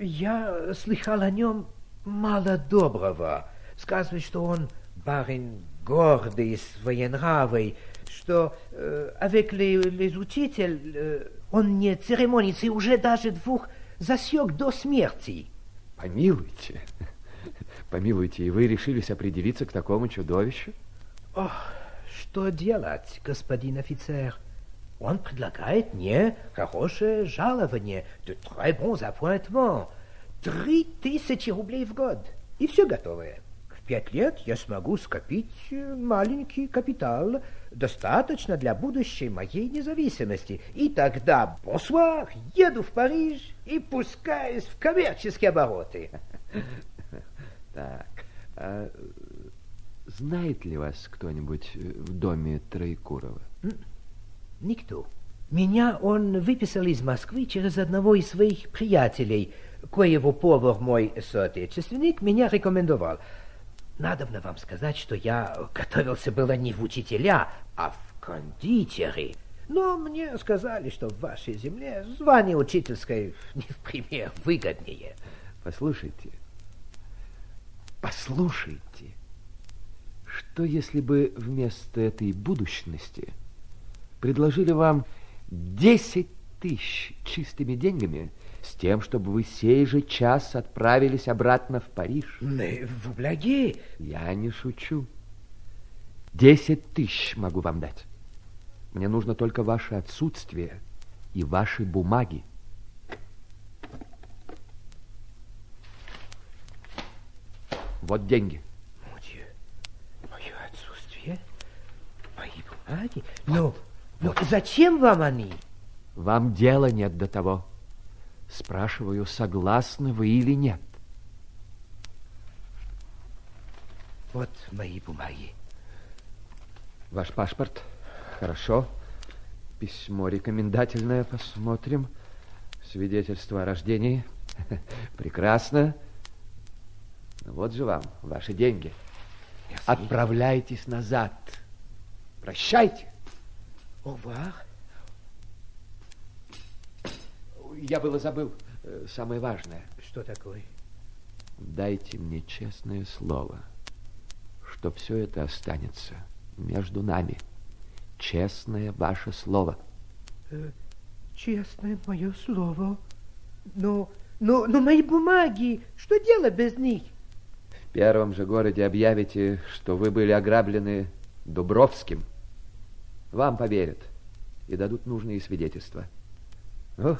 я слыхал о нем мало доброго. Сказывают, что он барин гордый, своенравый, что э, avec les, les учитель э, он не церемонится и уже даже двух засек до смерти. Помилуйте. Помилуйте, и вы решились определиться к такому чудовищу? Ох, что делать, господин офицер? Он предлагает мне хорошее жалование, de très bons appointements, три тысячи рублей в год, и все готовое. В пять лет я смогу скопить маленький капитал, достаточно для будущей моей независимости. И тогда, бонсуар, еду в Париж и пускаюсь в коммерческие обороты. Так, а Знает ли вас кто-нибудь в доме Троекурова? Никто. Меня он выписал из Москвы через одного из своих приятелей, коего повар мой соотечественник меня рекомендовал. Надобно вам сказать, что я готовился было не в учителя, а в кондитеры. Но мне сказали, что в вашей земле звание учительское не в пример выгоднее. Послушайте, послушайте, что если бы вместо этой будущности предложили вам 10 тысяч чистыми деньгами с тем, чтобы вы сей же час отправились обратно в Париж? Мы в благе. Я не шучу. Десять тысяч могу вам дать. Мне нужно только ваше отсутствие и ваши бумаги. Вот деньги. Мое, мое отсутствие? Мои бумаги? Ну, ну, зачем вам они? Вам дела нет до того. Спрашиваю, согласны вы или нет. Вот мои бумаги. Ваш паспорт? Хорошо. Письмо рекомендательное посмотрим. Свидетельство о рождении. Прекрасно. Вот же вам ваши деньги. Отправляйтесь назад. Прощайте. Овар. Я было забыл э, самое важное. Что такое? Дайте мне честное слово, что все это останется между нами. Честное ваше слово. Э, честное мое слово. Но, но, но мои бумаги, что делать без них? В первом же городе объявите, что вы были ограблены Дубровским. Вам поверят и дадут нужные свидетельства. Ох,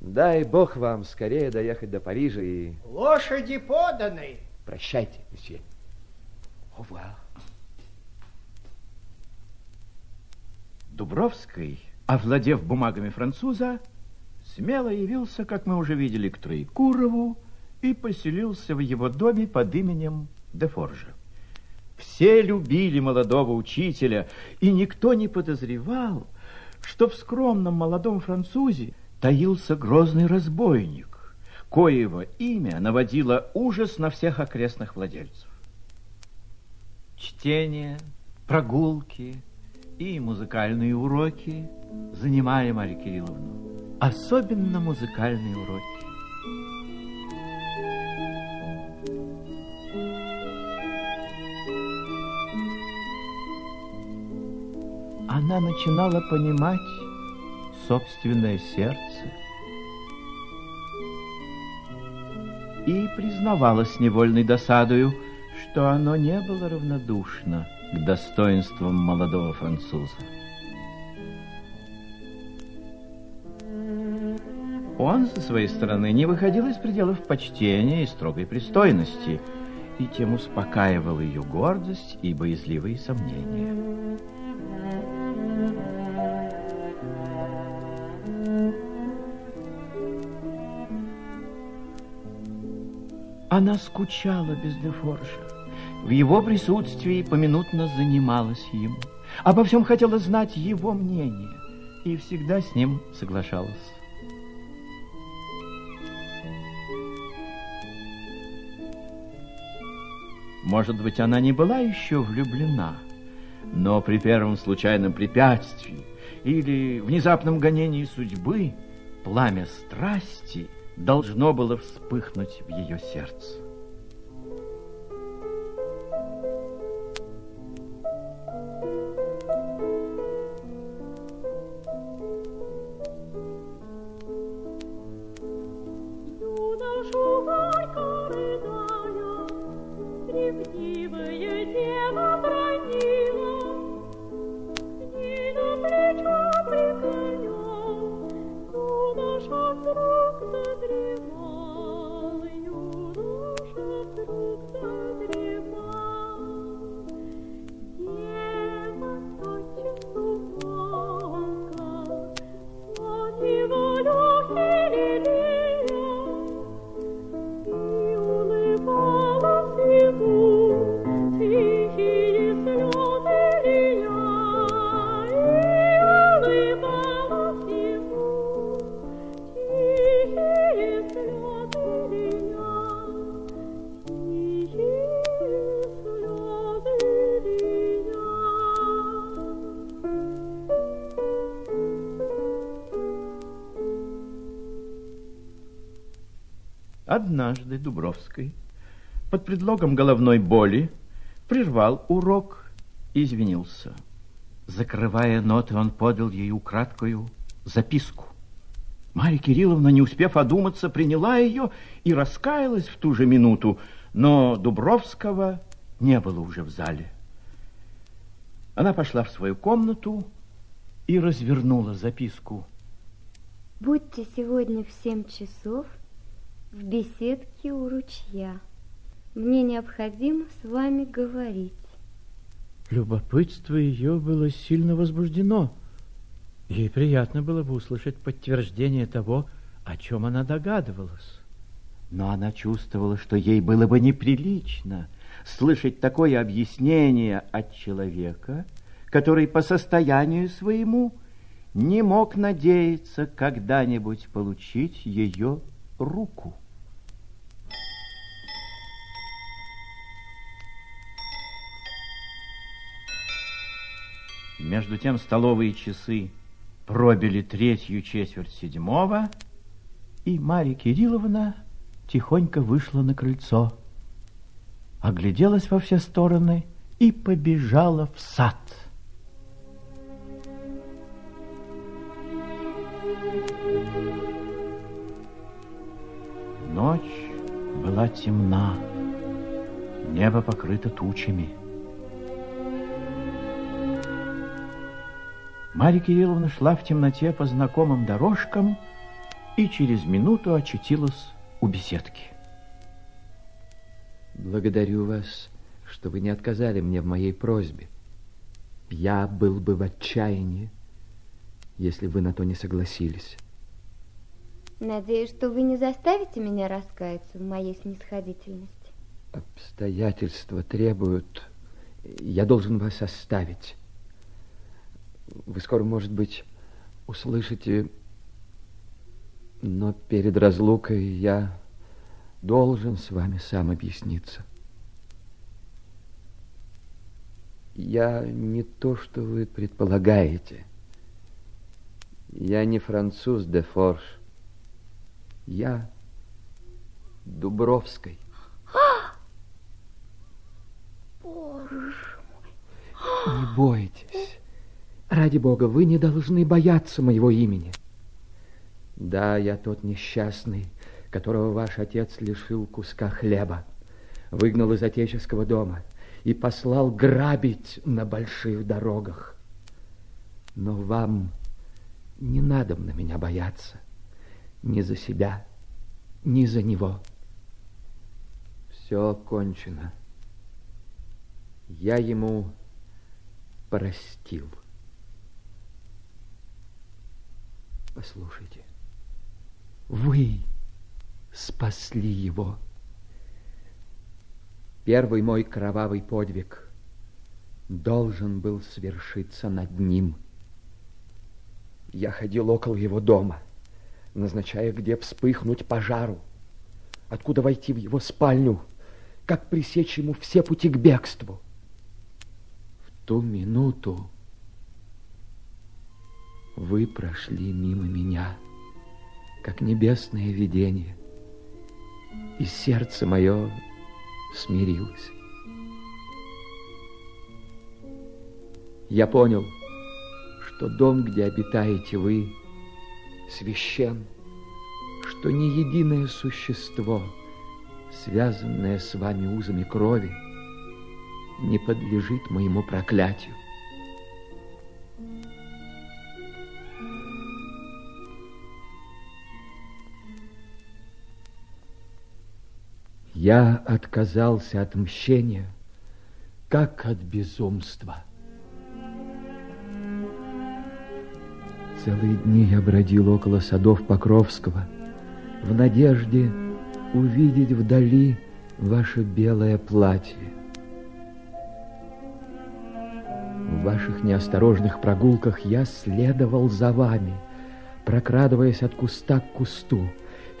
дай бог вам скорее доехать до Парижа и... Лошади поданы. Прощайте, месье. Au Дубровский, овладев бумагами француза, смело явился, как мы уже видели, к Троекурову и поселился в его доме под именем Дефоржа. Все любили молодого учителя, и никто не подозревал, что в скромном молодом французе таился грозный разбойник, коего имя наводило ужас на всех окрестных владельцев. Чтение, прогулки и музыкальные уроки занимали Марию Кирилловну. Особенно музыкальные уроки. Она начинала понимать собственное сердце и признавалась невольной досадою, что оно не было равнодушно к достоинствам молодого француза. Он, со своей стороны, не выходил из пределов почтения и строгой пристойности, и тем успокаивал ее гордость и боязливые сомнения. Она скучала без Дефоржа. В его присутствии поминутно занималась ему. Обо всем хотела знать его мнение и всегда с ним соглашалась. Может быть, она не была еще влюблена, но при первом случайном препятствии или внезапном гонении судьбы пламя страсти должно было вспыхнуть в ее сердце. Однажды Дубровский под предлогом головной боли прервал урок и извинился. Закрывая ноты, он подал ей украдкою записку. Марья Кирилловна, не успев одуматься, приняла ее и раскаялась в ту же минуту, но Дубровского не было уже в зале. Она пошла в свою комнату и развернула записку. Будьте сегодня в семь часов в беседке у ручья. Мне необходимо с вами говорить. Любопытство ее было сильно возбуждено. Ей приятно было бы услышать подтверждение того, о чем она догадывалась. Но она чувствовала, что ей было бы неприлично слышать такое объяснение от человека, который по состоянию своему не мог надеяться когда-нибудь получить ее руку. Между тем столовые часы пробили третью четверть седьмого, и Марья Кирилловна тихонько вышла на крыльцо, огляделась во все стороны и побежала в сад. Ночь была темна, небо покрыто тучами. Марья Кирилловна шла в темноте по знакомым дорожкам и через минуту очутилась у беседки. Благодарю вас, что вы не отказали мне в моей просьбе. Я был бы в отчаянии, если вы на то не согласились. Надеюсь, что вы не заставите меня раскаяться в моей снисходительности. Обстоятельства требуют... Я должен вас оставить. Вы скоро, может быть, услышите, но перед разлукой я должен с вами сам объясниться. Я не то, что вы предполагаете. Я не француз де Форш. Я Дубровской. Боже мой. Не бойтесь. Ради бога, вы не должны бояться моего имени. Да, я тот несчастный, которого ваш отец лишил куска хлеба, выгнал из отеческого дома и послал грабить на больших дорогах. Но вам не надо на меня бояться, ни за себя, ни за него. Все кончено. Я ему простил. Послушайте, вы спасли его. Первый мой кровавый подвиг должен был свершиться над ним. Я ходил около его дома, назначая, где вспыхнуть пожару, откуда войти в его спальню, как пресечь ему все пути к бегству. В ту минуту вы прошли мимо меня, как небесное видение, и сердце мое смирилось. Я понял, что дом, где обитаете вы, священ, что ни единое существо, связанное с вами узами крови, не подлежит моему проклятию. Я отказался от мщения, как от безумства. Целые дни я бродил около садов Покровского в надежде увидеть вдали ваше белое платье. В ваших неосторожных прогулках я следовал за вами, прокрадываясь от куста к кусту,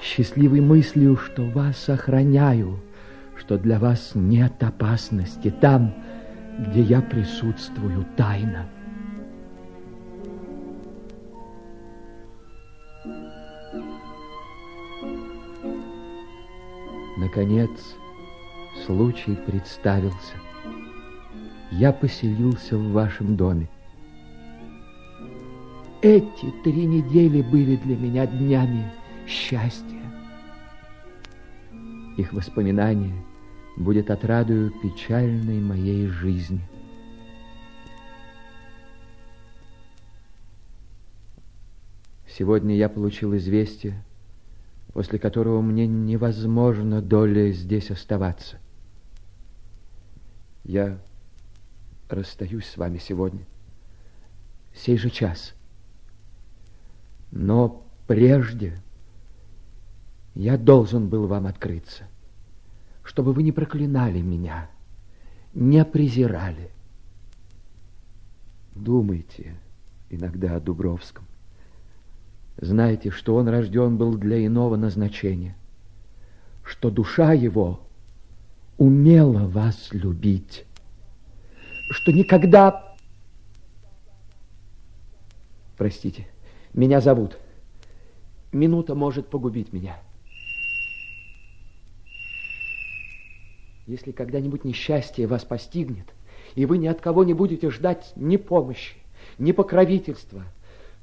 счастливой мыслью, что вас охраняю, что для вас нет опасности там, где я присутствую тайно. Наконец, случай представился. Я поселился в вашем доме. Эти три недели были для меня днями счастья. Их воспоминание будет отрадою печальной моей жизни. Сегодня я получил известие, после которого мне невозможно долей здесь оставаться. Я расстаюсь с вами сегодня, сей же час. Но прежде я должен был вам открыться, чтобы вы не проклинали меня, не презирали. Думайте иногда о Дубровском. Знайте, что он рожден был для иного назначения, что душа его умела вас любить, что никогда... Простите, меня зовут. Минута может погубить меня. Если когда-нибудь несчастье вас постигнет, и вы ни от кого не будете ждать ни помощи, ни покровительства,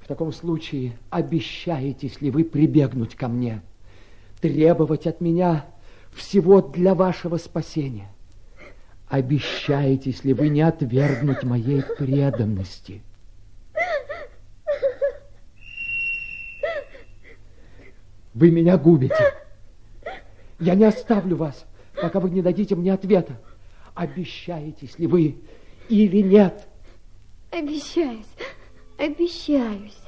в таком случае обещаетесь ли вы прибегнуть ко мне, требовать от меня всего для вашего спасения? Обещаетесь ли вы не отвергнуть моей преданности? Вы меня губите. Я не оставлю вас, пока вы не дадите мне ответа. Обещаетесь ли вы или нет? Обещаюсь. Обещаюсь.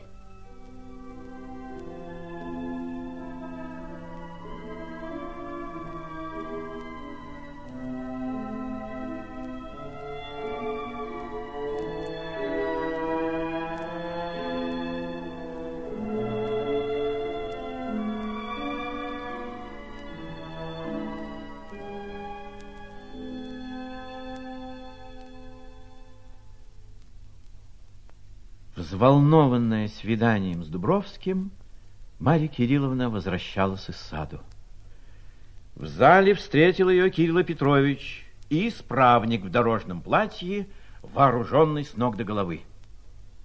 Взволнованная свиданием с Дубровским, Марья Кирилловна возвращалась из саду. В зале встретил ее Кирилл Петрович и исправник в дорожном платье, вооруженный с ног до головы.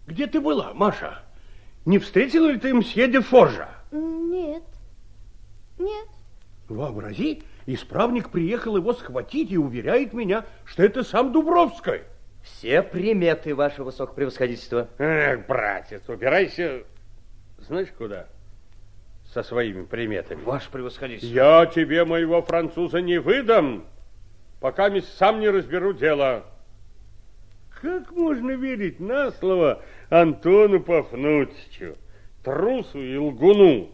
Где ты была, Маша? Не встретила ли ты мсье де Форжа? Нет. Нет. Вообрази, исправник приехал его схватить и уверяет меня, что это сам Дубровский. Все приметы, ваше высокопревосходительство. Эх, братец, убирайся, знаешь куда? Со своими приметами. Ваше превосходительство. Я тебе моего француза не выдам, пока сам не разберу дело. Как можно верить на слово Антону Пафнутичу, трусу и лгуну?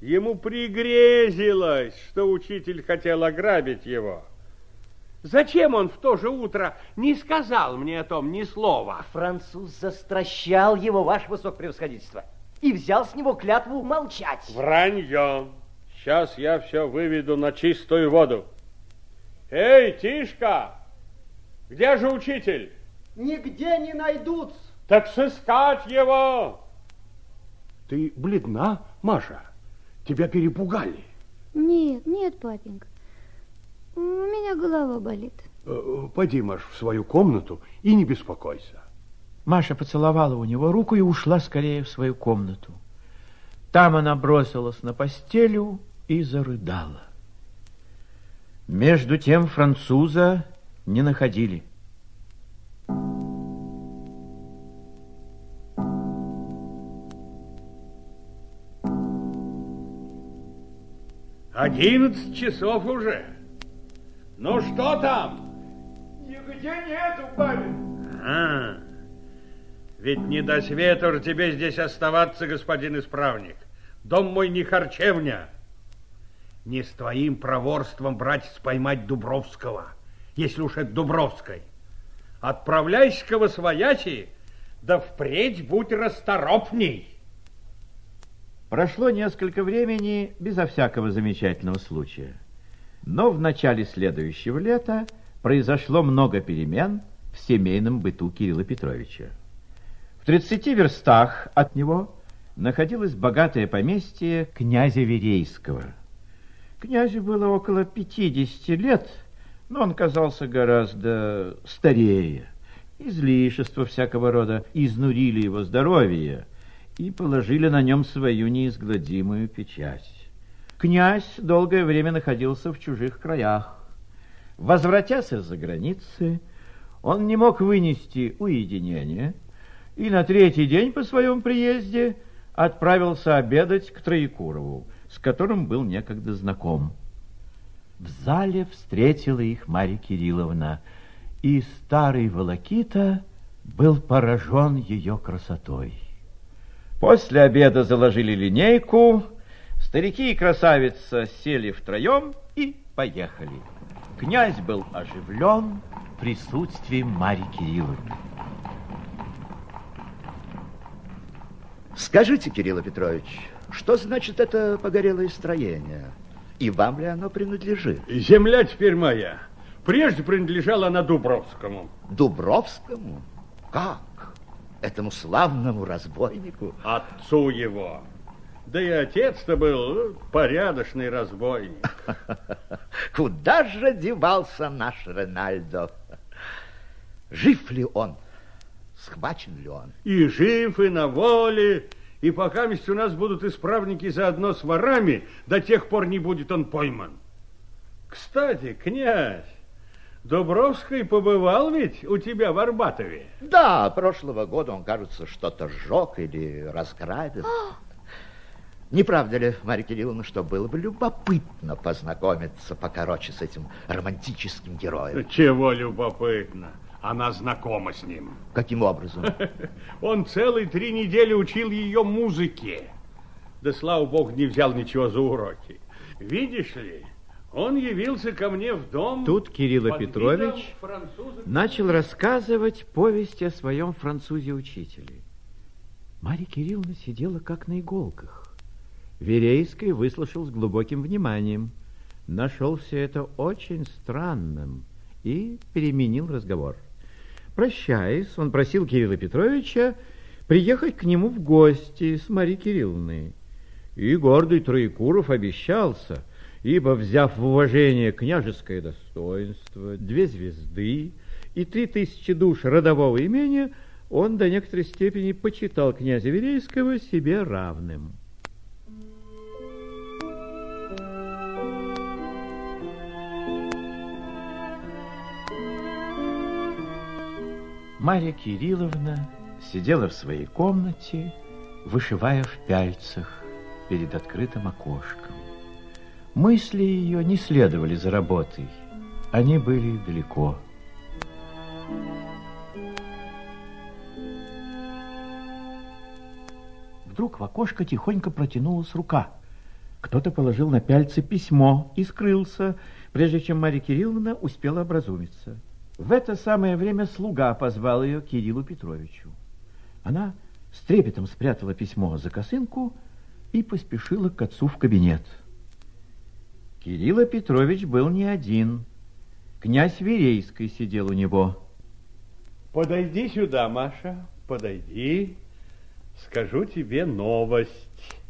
Ему пригрезилось, что учитель хотел ограбить его. Зачем он в то же утро не сказал мне о том ни слова? Француз застращал его, ваше высокопревосходительство, и взял с него клятву молчать. Вранье. Сейчас я все выведу на чистую воду. Эй, Тишка, где же учитель? Нигде не найдут. Так сыскать его. Ты бледна, Маша? Тебя перепугали. Нет, нет, папенька. У меня голова болит. Э, пойди, Маш, в свою комнату и не беспокойся. Маша поцеловала у него руку и ушла скорее в свою комнату. Там она бросилась на постелю и зарыдала. Между тем француза не находили. Одиннадцать часов уже. Ну что там? Нигде нету, папин. А, ведь не до свету тебе здесь оставаться, господин исправник. Дом мой не харчевня. Не с твоим проворством, братец, поймать Дубровского, если уж это Дубровской. Отправляйся-ка во свояси, да впредь будь расторопней. Прошло несколько времени безо всякого замечательного случая. Но в начале следующего лета произошло много перемен в семейном быту Кирилла Петровича. В 30 верстах от него находилось богатое поместье князя Верейского. Князю было около 50 лет, но он казался гораздо старее. Излишества всякого рода изнурили его здоровье и положили на нем свою неизгладимую печать. Князь долгое время находился в чужих краях. Возвратясь из-за границы, он не мог вынести уединения и на третий день по своем приезде отправился обедать к Троекурову, с которым был некогда знаком. В зале встретила их Марья Кирилловна, и старый Волокита был поражен ее красотой. После обеда заложили линейку, старики и красавица сели втроем и поехали. Князь был оживлен присутствием Марьи Кирилловны. Скажите, Кирилл Петрович, что значит это погорелое строение? И вам ли оно принадлежит? Земля теперь моя. Прежде принадлежала она Дубровскому. Дубровскому? Как? Этому славному разбойнику? Отцу его. Да и отец-то был порядочный разбойник. Куда же девался наш Ренальдо? Жив ли он? Схвачен ли он? И жив, и на воле. И пока у нас будут исправники заодно с ворами, до тех пор не будет он пойман. Кстати, князь, Дубровский побывал ведь у тебя в Арбатове? Да, прошлого года он, кажется, что-то сжег или разграбил. Не правда ли, Марья Кирилловна, что было бы любопытно познакомиться покороче с этим романтическим героем? Чего любопытно? Она знакома с ним. Каким образом? Он целые три недели учил ее музыке. Да, слава богу, не взял ничего за уроки. Видишь ли, он явился ко мне в дом... Тут Кирилл Петрович начал рассказывать повесть о своем французе-учителе. Марья Кирилловна сидела как на иголках. Верейский выслушал с глубоким вниманием, нашел все это очень странным и переменил разговор. Прощаясь, он просил Кирилла Петровича приехать к нему в гости с Марией Кирилловной. И гордый Троекуров обещался, ибо, взяв в уважение княжеское достоинство, две звезды и три тысячи душ родового имения, он до некоторой степени почитал князя Верейского себе равным. Марья Кирилловна сидела в своей комнате, вышивая в пяльцах перед открытым окошком. Мысли ее не следовали за работой, они были далеко. Вдруг в окошко тихонько протянулась рука. Кто-то положил на пяльцы письмо и скрылся, прежде чем Марья Кирилловна успела образумиться. В это самое время слуга позвал ее к Кириллу Петровичу. Она с трепетом спрятала письмо за косынку и поспешила к отцу в кабинет. Кирилл Петрович был не один. Князь Верейский сидел у него. Подойди сюда, Маша, подойди. Скажу тебе новость,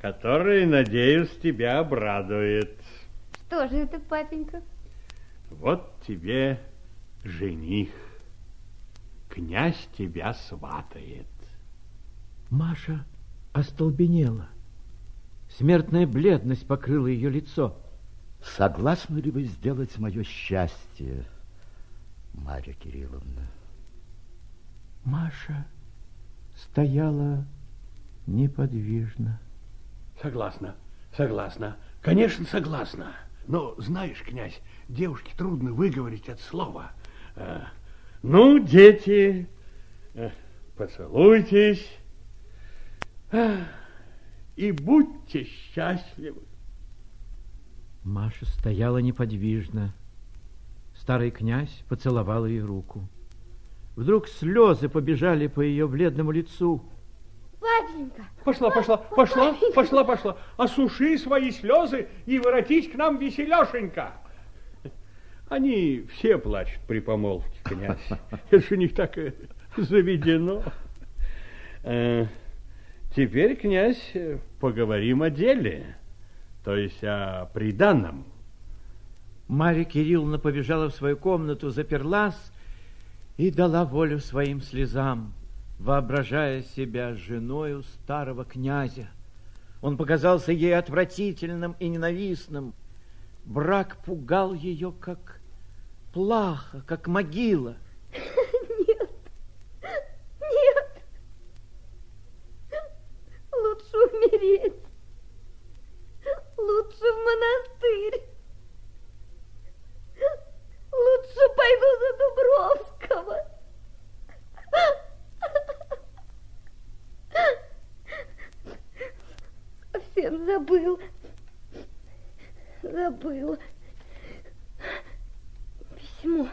которая, надеюсь, тебя обрадует. Что же это, папенька? Вот тебе жених. Князь тебя сватает. Маша остолбенела. Смертная бледность покрыла ее лицо. Согласны ли вы сделать мое счастье, Марья Кирилловна? Маша стояла неподвижно. Согласна, согласна, конечно, согласна. Но, знаешь, князь, девушке трудно выговорить это слово. Ну, дети, э, поцелуйтесь э, и будьте счастливы. Маша стояла неподвижно. Старый князь поцеловал ей руку. Вдруг слезы побежали по ее бледному лицу. Папенька! Пошла, пошла, пошла, пошла, пошла. Осуши свои слезы и воротись к нам веселешенько. Они все плачут при помолвке, князь. Это же у них так заведено. Э, теперь, князь, поговорим о деле. То есть о приданном? Марья Кирилловна побежала в свою комнату, заперлась и дала волю своим слезам, воображая себя женою старого князя. Он показался ей отвратительным и ненавистным. Брак пугал ее, как плаха, как могила. Нет, нет, лучше умереть, лучше в монастырь, лучше пойду за Дубровского. Всем забыл, забыл. Письмо.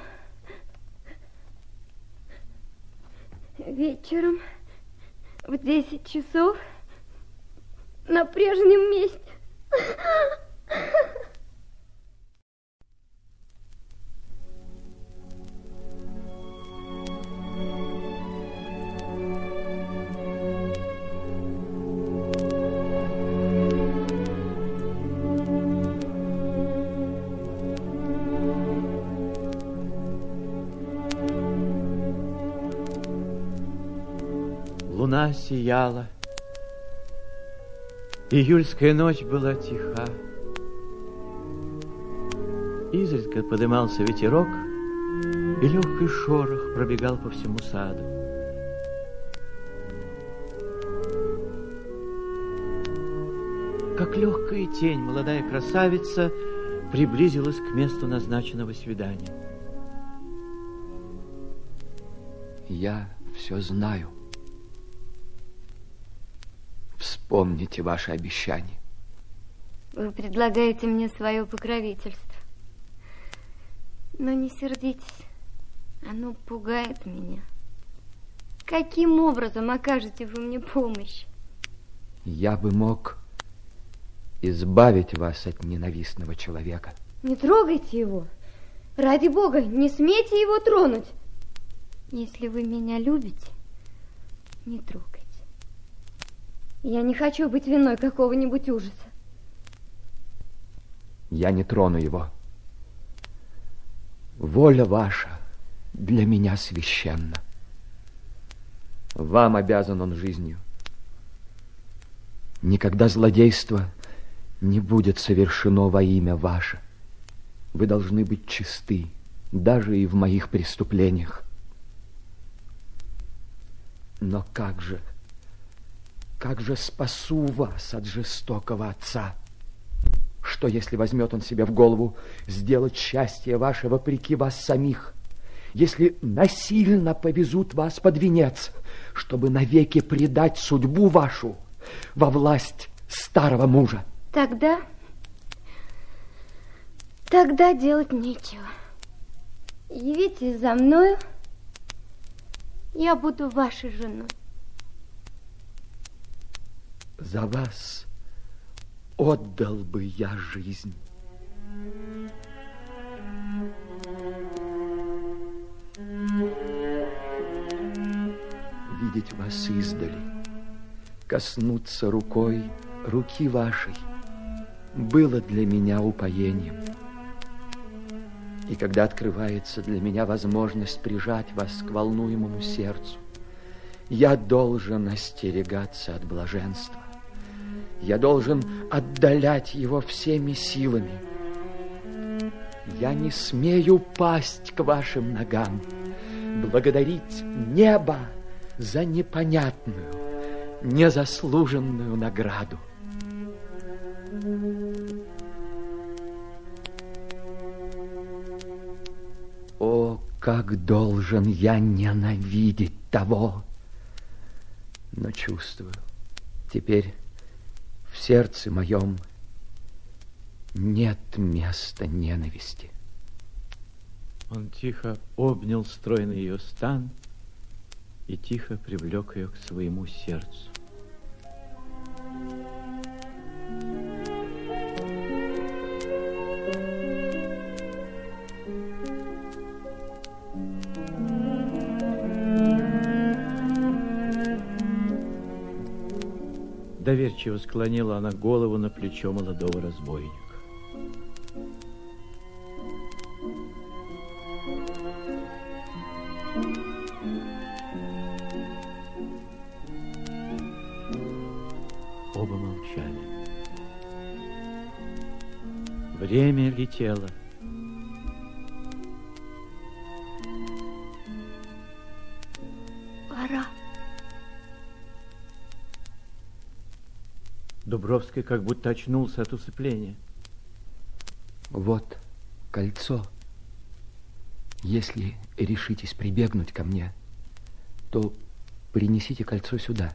Вечером в 10 часов на прежнем месте. Луна сияла. Июльская ночь была тиха. Изредка подымался ветерок, и легкий шорох пробегал по всему саду. Как легкая тень молодая красавица приблизилась к месту назначенного свидания. Я все знаю. Вспомните ваше обещание. Вы предлагаете мне свое покровительство. Но не сердитесь, оно пугает меня. Каким образом окажете вы мне помощь? Я бы мог избавить вас от ненавистного человека. Не трогайте его. Ради бога, не смейте его тронуть. Если вы меня любите, не трогайте. Я не хочу быть виной какого-нибудь ужаса. Я не трону его. Воля ваша для меня священна. Вам обязан он жизнью. Никогда злодейство не будет совершено во имя ваше. Вы должны быть чисты, даже и в моих преступлениях. Но как же, как же спасу вас от жестокого отца? Что, если возьмет он себе в голову сделать счастье ваше вопреки вас самих? Если насильно повезут вас под венец, чтобы навеки предать судьбу вашу во власть старого мужа? Тогда... Тогда делать нечего. Явитесь за мною, я буду вашей женой. За вас отдал бы я жизнь. Видеть вас издали, коснуться рукой руки вашей было для меня упоением. И когда открывается для меня возможность прижать вас к волнуемому сердцу, я должен остерегаться от блаженства. Я должен отдалять его всеми силами. Я не смею пасть к вашим ногам, благодарить небо за непонятную, незаслуженную награду. О, как должен я ненавидеть того! Но чувствую, теперь в сердце моем нет места ненависти. Он тихо обнял стройный ее стан и тихо привлек ее к своему сердцу. Доверчиво склонила она голову на плечо молодого разбойника. Дубровский как будто очнулся от усыпления. Вот кольцо. Если решитесь прибегнуть ко мне, то принесите кольцо сюда.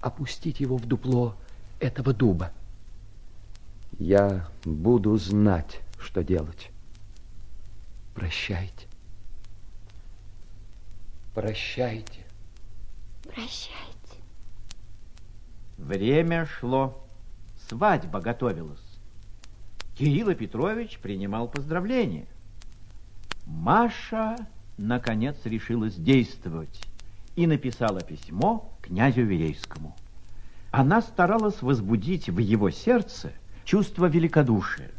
Опустите его в дупло этого дуба. Я буду знать, что делать. Прощайте. Прощайте. Прощайте. Время шло. Свадьба готовилась. Кирилл Петрович принимал поздравления. Маша, наконец, решилась действовать и написала письмо князю Верейскому. Она старалась возбудить в его сердце чувство великодушия.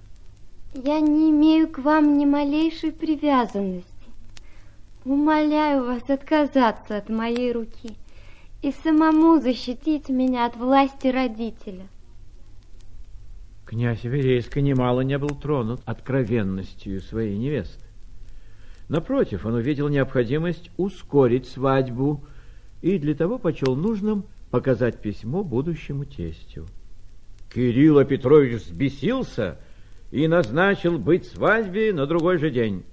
Я не имею к вам ни малейшей привязанности. Умоляю вас отказаться от моей руки и самому защитить меня от власти родителя. Князь Верейский немало не был тронут откровенностью своей невесты. Напротив, он увидел необходимость ускорить свадьбу и для того почел нужным показать письмо будущему тестю. Кирилл Петрович взбесился и назначил быть свадьбе на другой же день.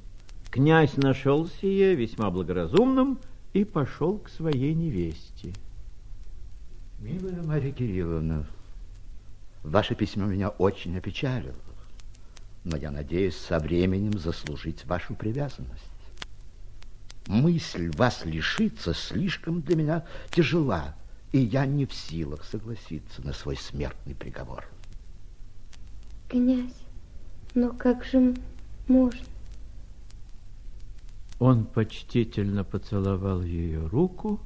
Князь нашел сие весьма благоразумным и пошел к своей невесте. Милая Марья Кирилловна, ваше письмо меня очень опечалило, но я надеюсь со временем заслужить вашу привязанность. Мысль вас лишиться слишком для меня тяжела, и я не в силах согласиться на свой смертный приговор. Князь, но как же можно? Он почтительно поцеловал ее руку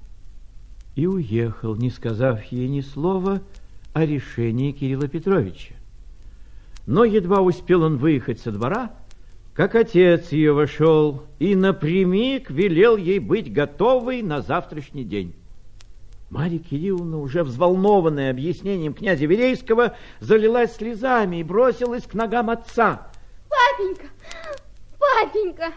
и уехал, не сказав ей ни слова о решении Кирилла Петровича. Но едва успел он выехать со двора, как отец ее вошел и напрямик велел ей быть готовой на завтрашний день. Марья Кирилловна, уже взволнованная объяснением князя Верейского, залилась слезами и бросилась к ногам отца. Папенька, папенька,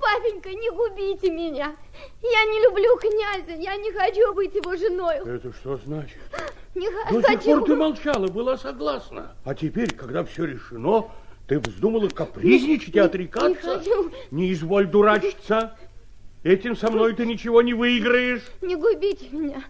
папенька, не губите меня. Я не люблю князя, я не хочу быть его женой. Это что значит? Не До хочу. сих пор ты молчала, была согласна. А теперь, когда все решено, ты вздумала капризничать и отрекаться? Не хочу. Не изволь дурачиться. Этим со мной ты ничего не выиграешь. Не губите меня.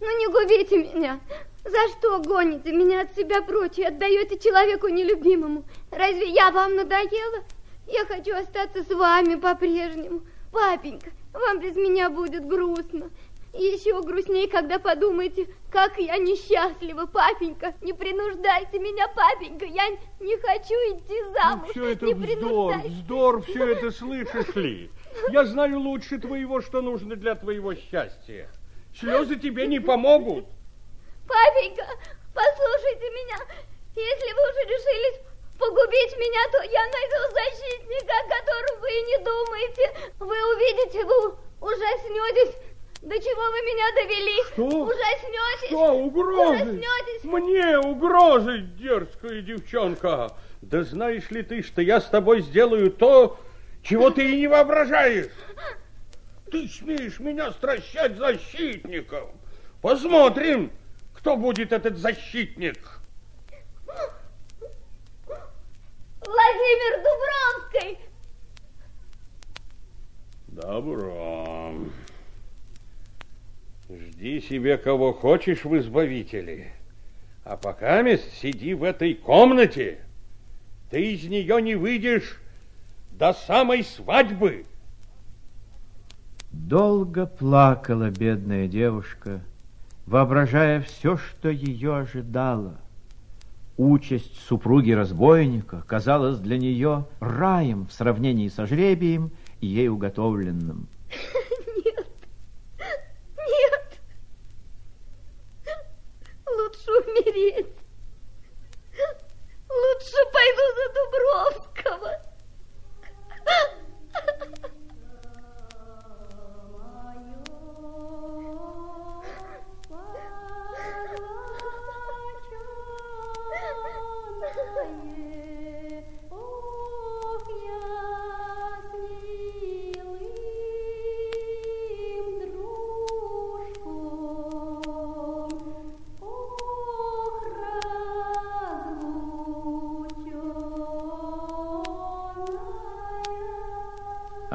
Ну не губите меня. За что гоните меня от себя прочь и отдаете человеку нелюбимому? Разве я вам надоела? Я хочу остаться с вами по-прежнему. Папенька, вам без меня будет грустно. Еще грустнее, когда подумаете, как я несчастлива, папенька. Не принуждайте меня, папенька. Я не хочу идти замуж. Все это не вздор, вздор, все это слышишь ли? Я знаю лучше твоего, что нужно для твоего счастья. Слезы тебе не помогут. Папенька, послушайте меня. Если вы уже решились погубить меня, то я найду защитника, о котором вы и не думаете. Вы увидите, вы ужаснетесь. До чего вы меня довели? Что? Ужаснетесь. Что, угрозы? Ужаснетесь. Мне угрозы, дерзкая девчонка. Да знаешь ли ты, что я с тобой сделаю то, чего ты и не воображаешь? Ты смеешь меня стращать защитником. Посмотрим, кто будет этот защитник. Владимир Дубровский. Добро. Жди себе кого хочешь в избавителе. А пока мест сиди в этой комнате. Ты из нее не выйдешь до самой свадьбы. Долго плакала бедная девушка, воображая все, что ее ожидало. Участь супруги разбойника казалась для нее раем в сравнении со жребием, ей уготовленным. умереть. Лучше пойду за Дубровского.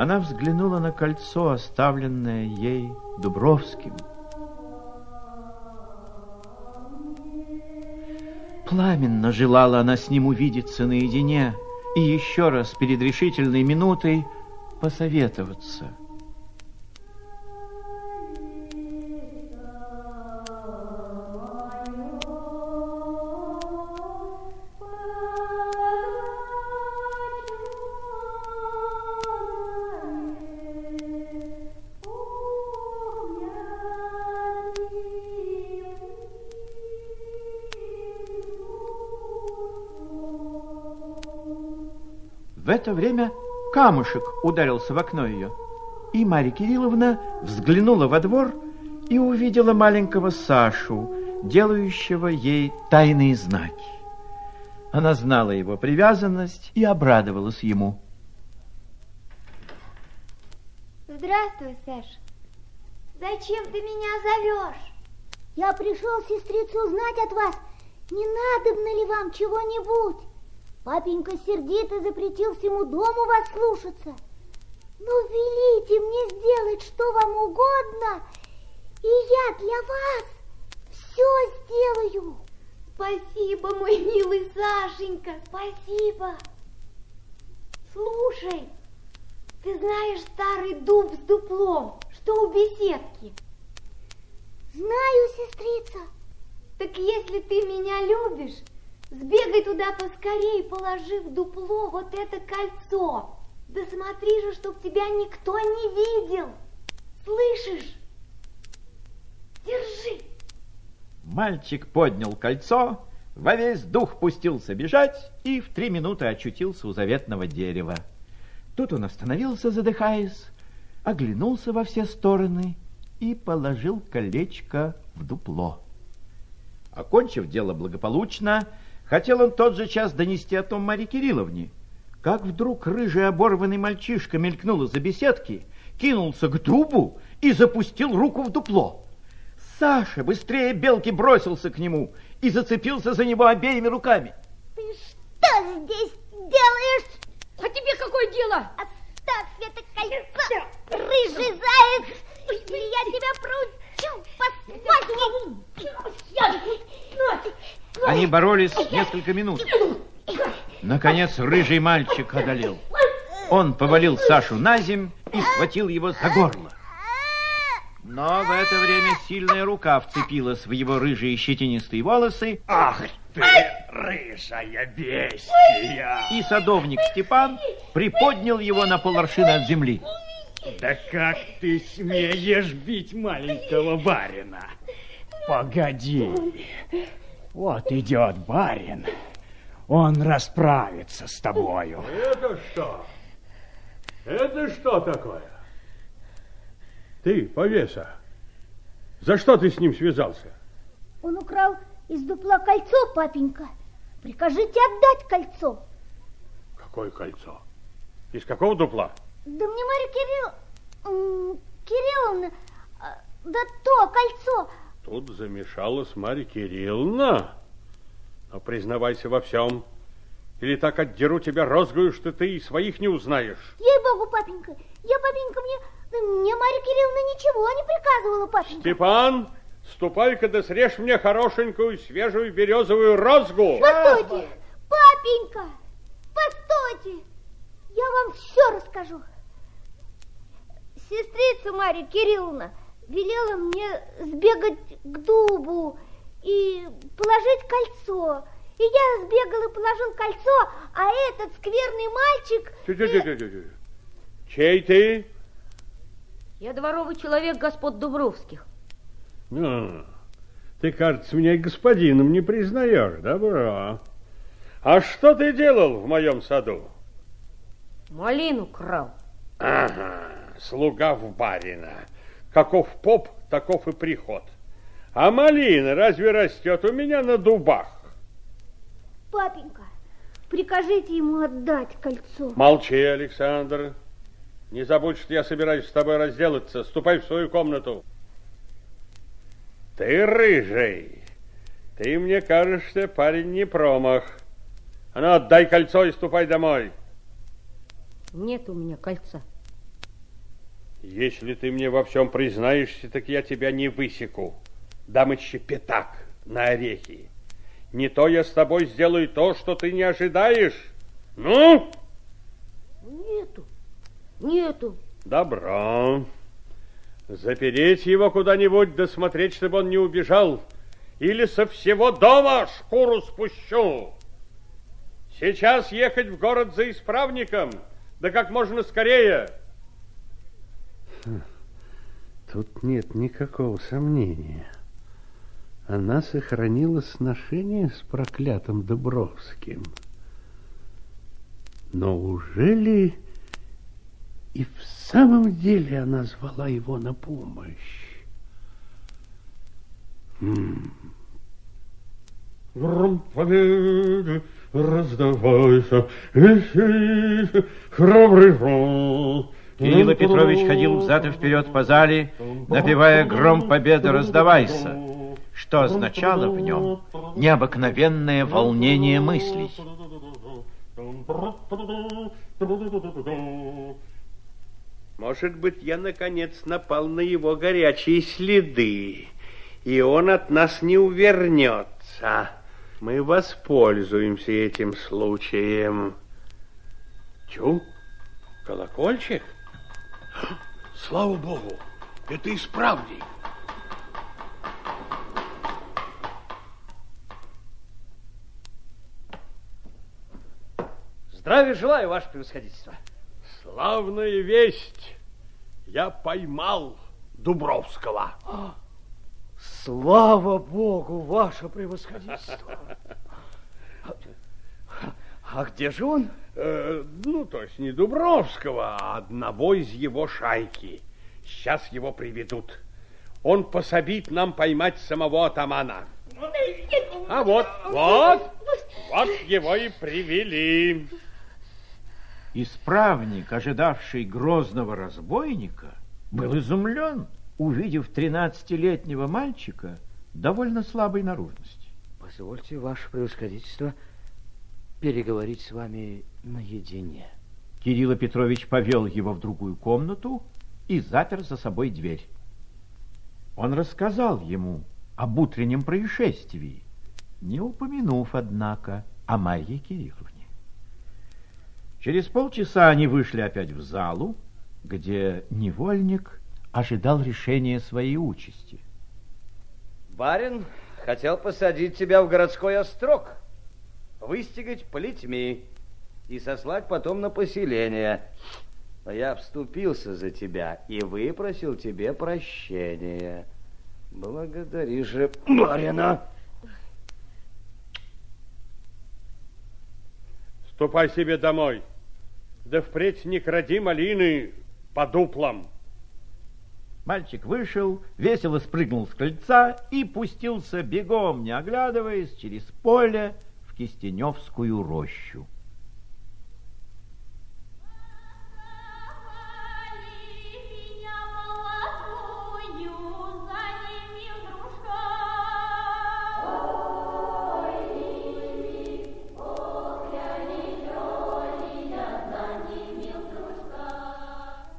Она взглянула на кольцо, оставленное ей Дубровским. Пламенно желала она с ним увидеться наедине и еще раз перед решительной минутой посоветоваться – это время камушек ударился в окно ее. И Марья Кирилловна взглянула во двор и увидела маленького Сашу, делающего ей тайные знаки. Она знала его привязанность и обрадовалась ему. Здравствуй, Саш. Зачем ты меня зовешь? Я пришел, сестрица, узнать от вас, не надобно ли вам чего-нибудь. Папенька сердито запретил всему дому вас слушаться. Ну, велите мне сделать что вам угодно, и я для вас все сделаю. Спасибо, мой милый Сашенька, спасибо. Слушай, ты знаешь старый дуб с дуплом, что у беседки? Знаю, сестрица. Так если ты меня любишь, Сбегай туда поскорей, положи в дупло вот это кольцо. Да смотри же, чтоб тебя никто не видел. Слышишь? Держи. Мальчик поднял кольцо, во весь дух пустился бежать и в три минуты очутился у заветного дерева. Тут он остановился, задыхаясь, оглянулся во все стороны и положил колечко в дупло. Окончив дело благополучно, Хотел он тот же час донести о том Марье Кирилловне, как вдруг рыжий оборванный мальчишка мелькнул из-за беседки, кинулся к дубу и запустил руку в дупло. Саша быстрее белки бросился к нему и зацепился за него обеими руками. Ты что здесь делаешь? А тебе какое дело? Оставь это кольцо, рыжий заяц, или я тебя проучу, поспать. Они боролись несколько минут. Наконец рыжий мальчик одолел. Он повалил Сашу на земь и схватил его за горло. Но в это время сильная рука вцепилась в его рыжие щетинистые волосы. Ах ты, рыжая бестия! И садовник Степан приподнял его на поларшина от земли. Да как ты смеешь бить маленького барина? Погоди, вот идет барин. Он расправится с тобою. Это что? Это что такое? Ты, повеса, за что ты с ним связался? Он украл из дупла кольцо, папенька. Прикажите отдать кольцо. Какое кольцо? Из какого дупла? Да мне Марья Кирилл... Кирилловна... А, да то кольцо Тут замешалась Марья Кирилловна. Но признавайся во всем. Или так отдеру тебя розгую, что ты и своих не узнаешь. Ей-богу, папенька, я, папенька, мне... Мне Марья Кирилловна ничего не приказывала, папенька. Степан, ступай-ка да срежь мне хорошенькую свежую березовую розгу. Постойте, папенька, постойте. Я вам все расскажу. Сестрица Марья Кирилловна, велела мне сбегать к дубу и положить кольцо. И я сбегал и положил кольцо, а этот скверный мальчик... Тю -тю -тю -тю -тю. Чей ты? Я дворовый человек господ Дубровских. А, ты, кажется, меня господином не признаешь. Добро. А что ты делал в моем саду? Малину крал. Ага, слуга в барина. Каков поп, таков и приход. А малина разве растет у меня на дубах? Папенька, прикажите ему отдать кольцо. Молчи, Александр. Не забудь, что я собираюсь с тобой разделаться. Ступай в свою комнату. Ты рыжий. Ты мне кажешься, парень, не промах. А ну, отдай кольцо и ступай домой. Нет у меня кольца. Если ты мне во всем признаешься, так я тебя не высеку. Дам еще пятак на орехи. Не то я с тобой сделаю то, что ты не ожидаешь. Ну? Нету, нету. Добро. Запереть его куда-нибудь, да смотреть, чтобы он не убежал. Или со всего дома шкуру спущу. Сейчас ехать в город за исправником, да как можно скорее. Тут нет никакого сомнения. Она сохранила сношение с проклятым Дубровским. Но уже ли и в самом деле она звала его на помощь? Гром победы раздавайся, и храбрый гром. Кирилл Петрович ходил взад и вперед по зале, напевая «Гром победы, раздавайся», что означало в нем необыкновенное волнение мыслей. Может быть, я, наконец, напал на его горячие следы, и он от нас не увернется. Мы воспользуемся этим случаем. Чу, колокольчик? Слава Богу, это исправник. Здравия желаю, ваше превосходительство. Славная весть. Я поймал Дубровского. Слава Богу, ваше превосходительство. А где же он? Э, ну, то есть не Дубровского, а одного из его шайки. Сейчас его приведут. Он пособит нам поймать самого атамана. А вот, вот, вот его и привели. Исправник, ожидавший грозного разбойника, был изумлен, увидев тринадцатилетнего мальчика довольно слабой наружности. Позвольте, ваше превосходительство, переговорить с вами наедине. Кирилл Петрович повел его в другую комнату и запер за собой дверь. Он рассказал ему об утреннем происшествии, не упомянув, однако, о Марье Кирилловне. Через полчаса они вышли опять в залу, где невольник ожидал решения своей участи. Барин хотел посадить тебя в городской острог, выстегать плетьми и сослать потом на поселение. Но я вступился за тебя и выпросил тебе прощения. Благодари же барина. Ступай себе домой. Да впредь не кради малины по дуплам. Мальчик вышел, весело спрыгнул с крыльца и пустился бегом, не оглядываясь, через поле Кистеневскую рощу.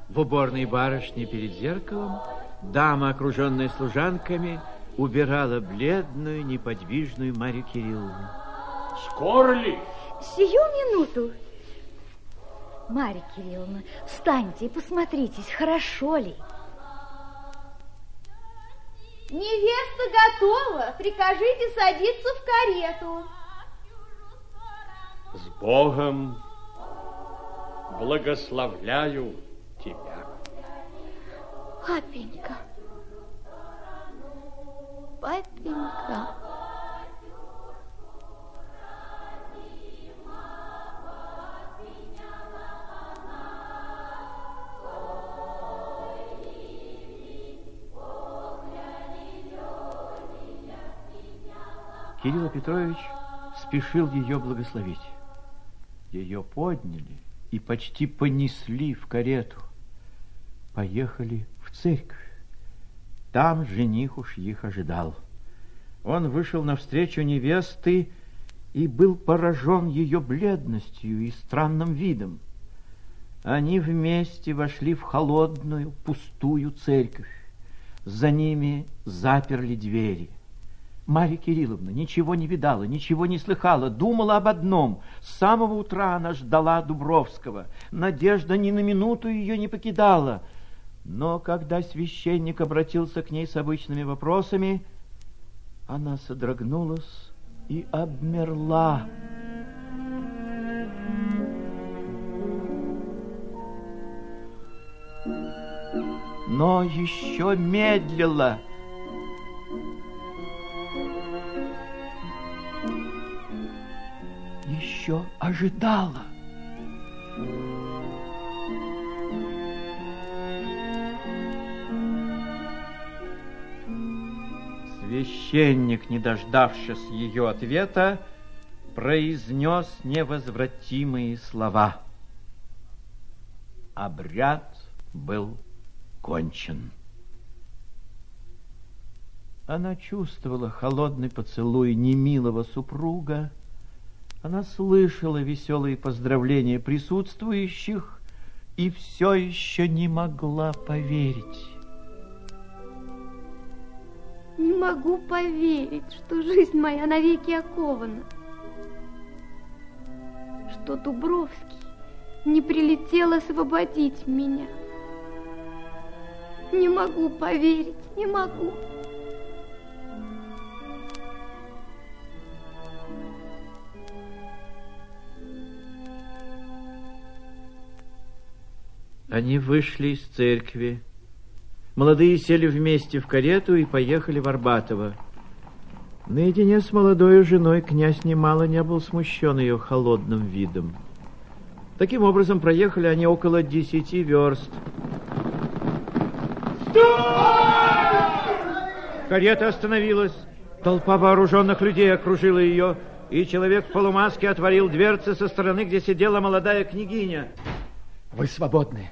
В уборной барышни перед зеркалом дама, окруженная служанками, убирала бледную, неподвижную Марию Кирилловну. Скоро ли? Сию минуту. Марья Кирилловна, встаньте и посмотритесь, хорошо ли. Невеста готова. Прикажите садиться в карету. С Богом благословляю тебя. Папенька. Папенька. Кирилл Петрович спешил ее благословить. Ее подняли и почти понесли в карету. Поехали в церковь. Там жених уж их ожидал. Он вышел навстречу невесты и был поражен ее бледностью и странным видом. Они вместе вошли в холодную, пустую церковь. За ними заперли двери. Марья Кирилловна ничего не видала, ничего не слыхала, думала об одном. С самого утра она ждала Дубровского. Надежда ни на минуту ее не покидала. Но когда священник обратился к ней с обычными вопросами, она содрогнулась и обмерла. Но еще медлила. Еще ожидала. Священник, не дождавшись ее ответа, произнес невозвратимые слова. Обряд был кончен. Она чувствовала холодный поцелуй немилого супруга, она слышала веселые поздравления присутствующих и все еще не могла поверить. Не могу поверить, что жизнь моя навеки окована. Что Дубровский не прилетел освободить меня. Не могу поверить, не могу. Они вышли из церкви. Молодые сели вместе в карету и поехали в Арбатово. Наедине с молодой женой князь немало не был смущен ее холодным видом. Таким образом, проехали они около десяти верст. Карета остановилась. Толпа вооруженных людей окружила ее, и человек в полумаске отворил дверцы со стороны, где сидела молодая княгиня. Вы свободны.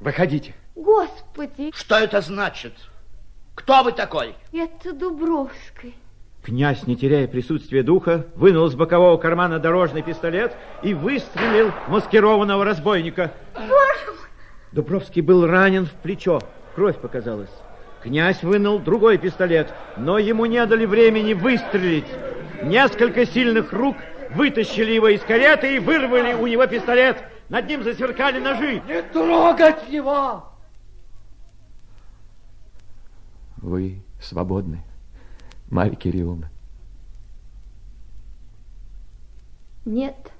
Выходите. Господи! Что это значит? Кто вы такой? Это Дубровский. Князь, не теряя присутствия духа, вынул из бокового кармана дорожный пистолет и выстрелил маскированного разбойника. Боже мой! Дубровский был ранен в плечо. Кровь показалась. Князь вынул другой пистолет, но ему не дали времени выстрелить. Несколько сильных рук вытащили его из кареты и вырвали у него пистолет. Над ним засверкали ножи. Не трогать его! Вы свободны, Марья Кирилловна. Нет.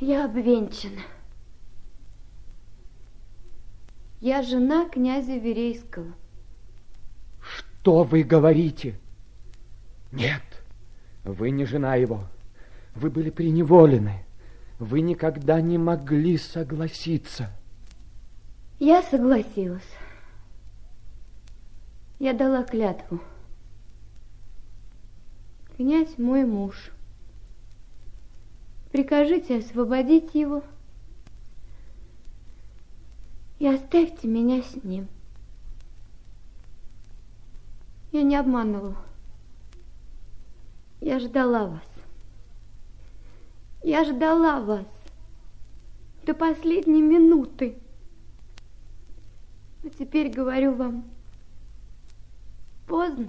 Я обвенчана. Я жена князя Верейского. Что вы говорите? Нет, вы не жена его. Вы были преневолены. Вы никогда не могли согласиться. Я согласилась. Я дала клятву. Князь мой муж. Прикажите освободить его и оставьте меня с ним. Я не обманывала. Я ждала вас. Я ждала вас до последней минуты. А теперь говорю вам, поздно.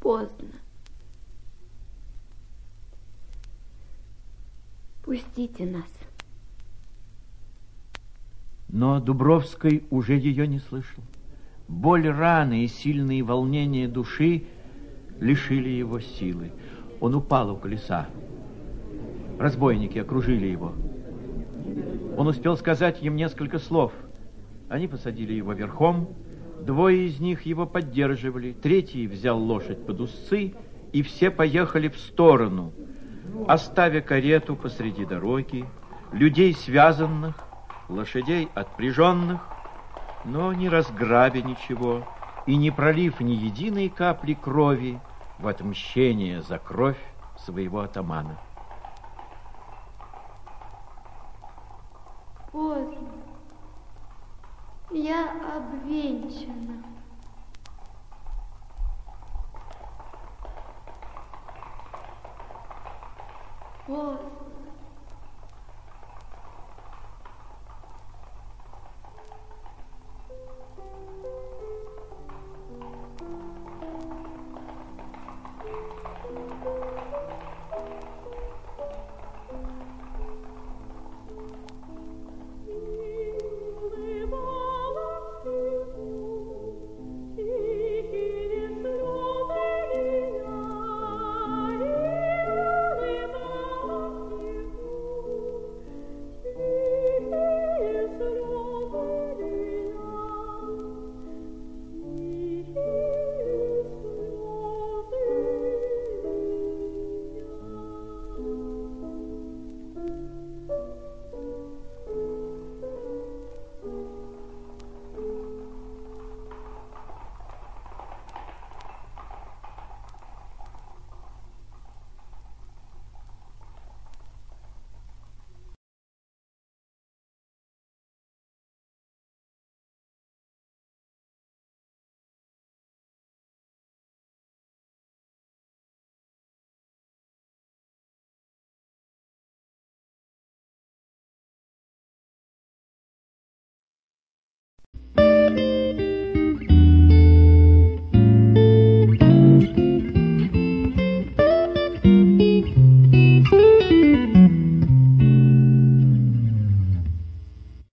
Поздно. Пустите нас. Но Дубровский уже ее не слышал. Боль раны и сильные волнения души лишили его силы. Он упал у колеса. Разбойники окружили его. Он успел сказать им несколько слов. Они посадили его верхом. Двое из них его поддерживали. Третий взял лошадь под узцы, и все поехали в сторону, оставя карету посреди дороги, людей связанных, лошадей отпряженных, но не разграбя ничего и не пролив ни единой капли крови в отмщение за кровь своего атамана. Поздно. Я обвенчана. Господи.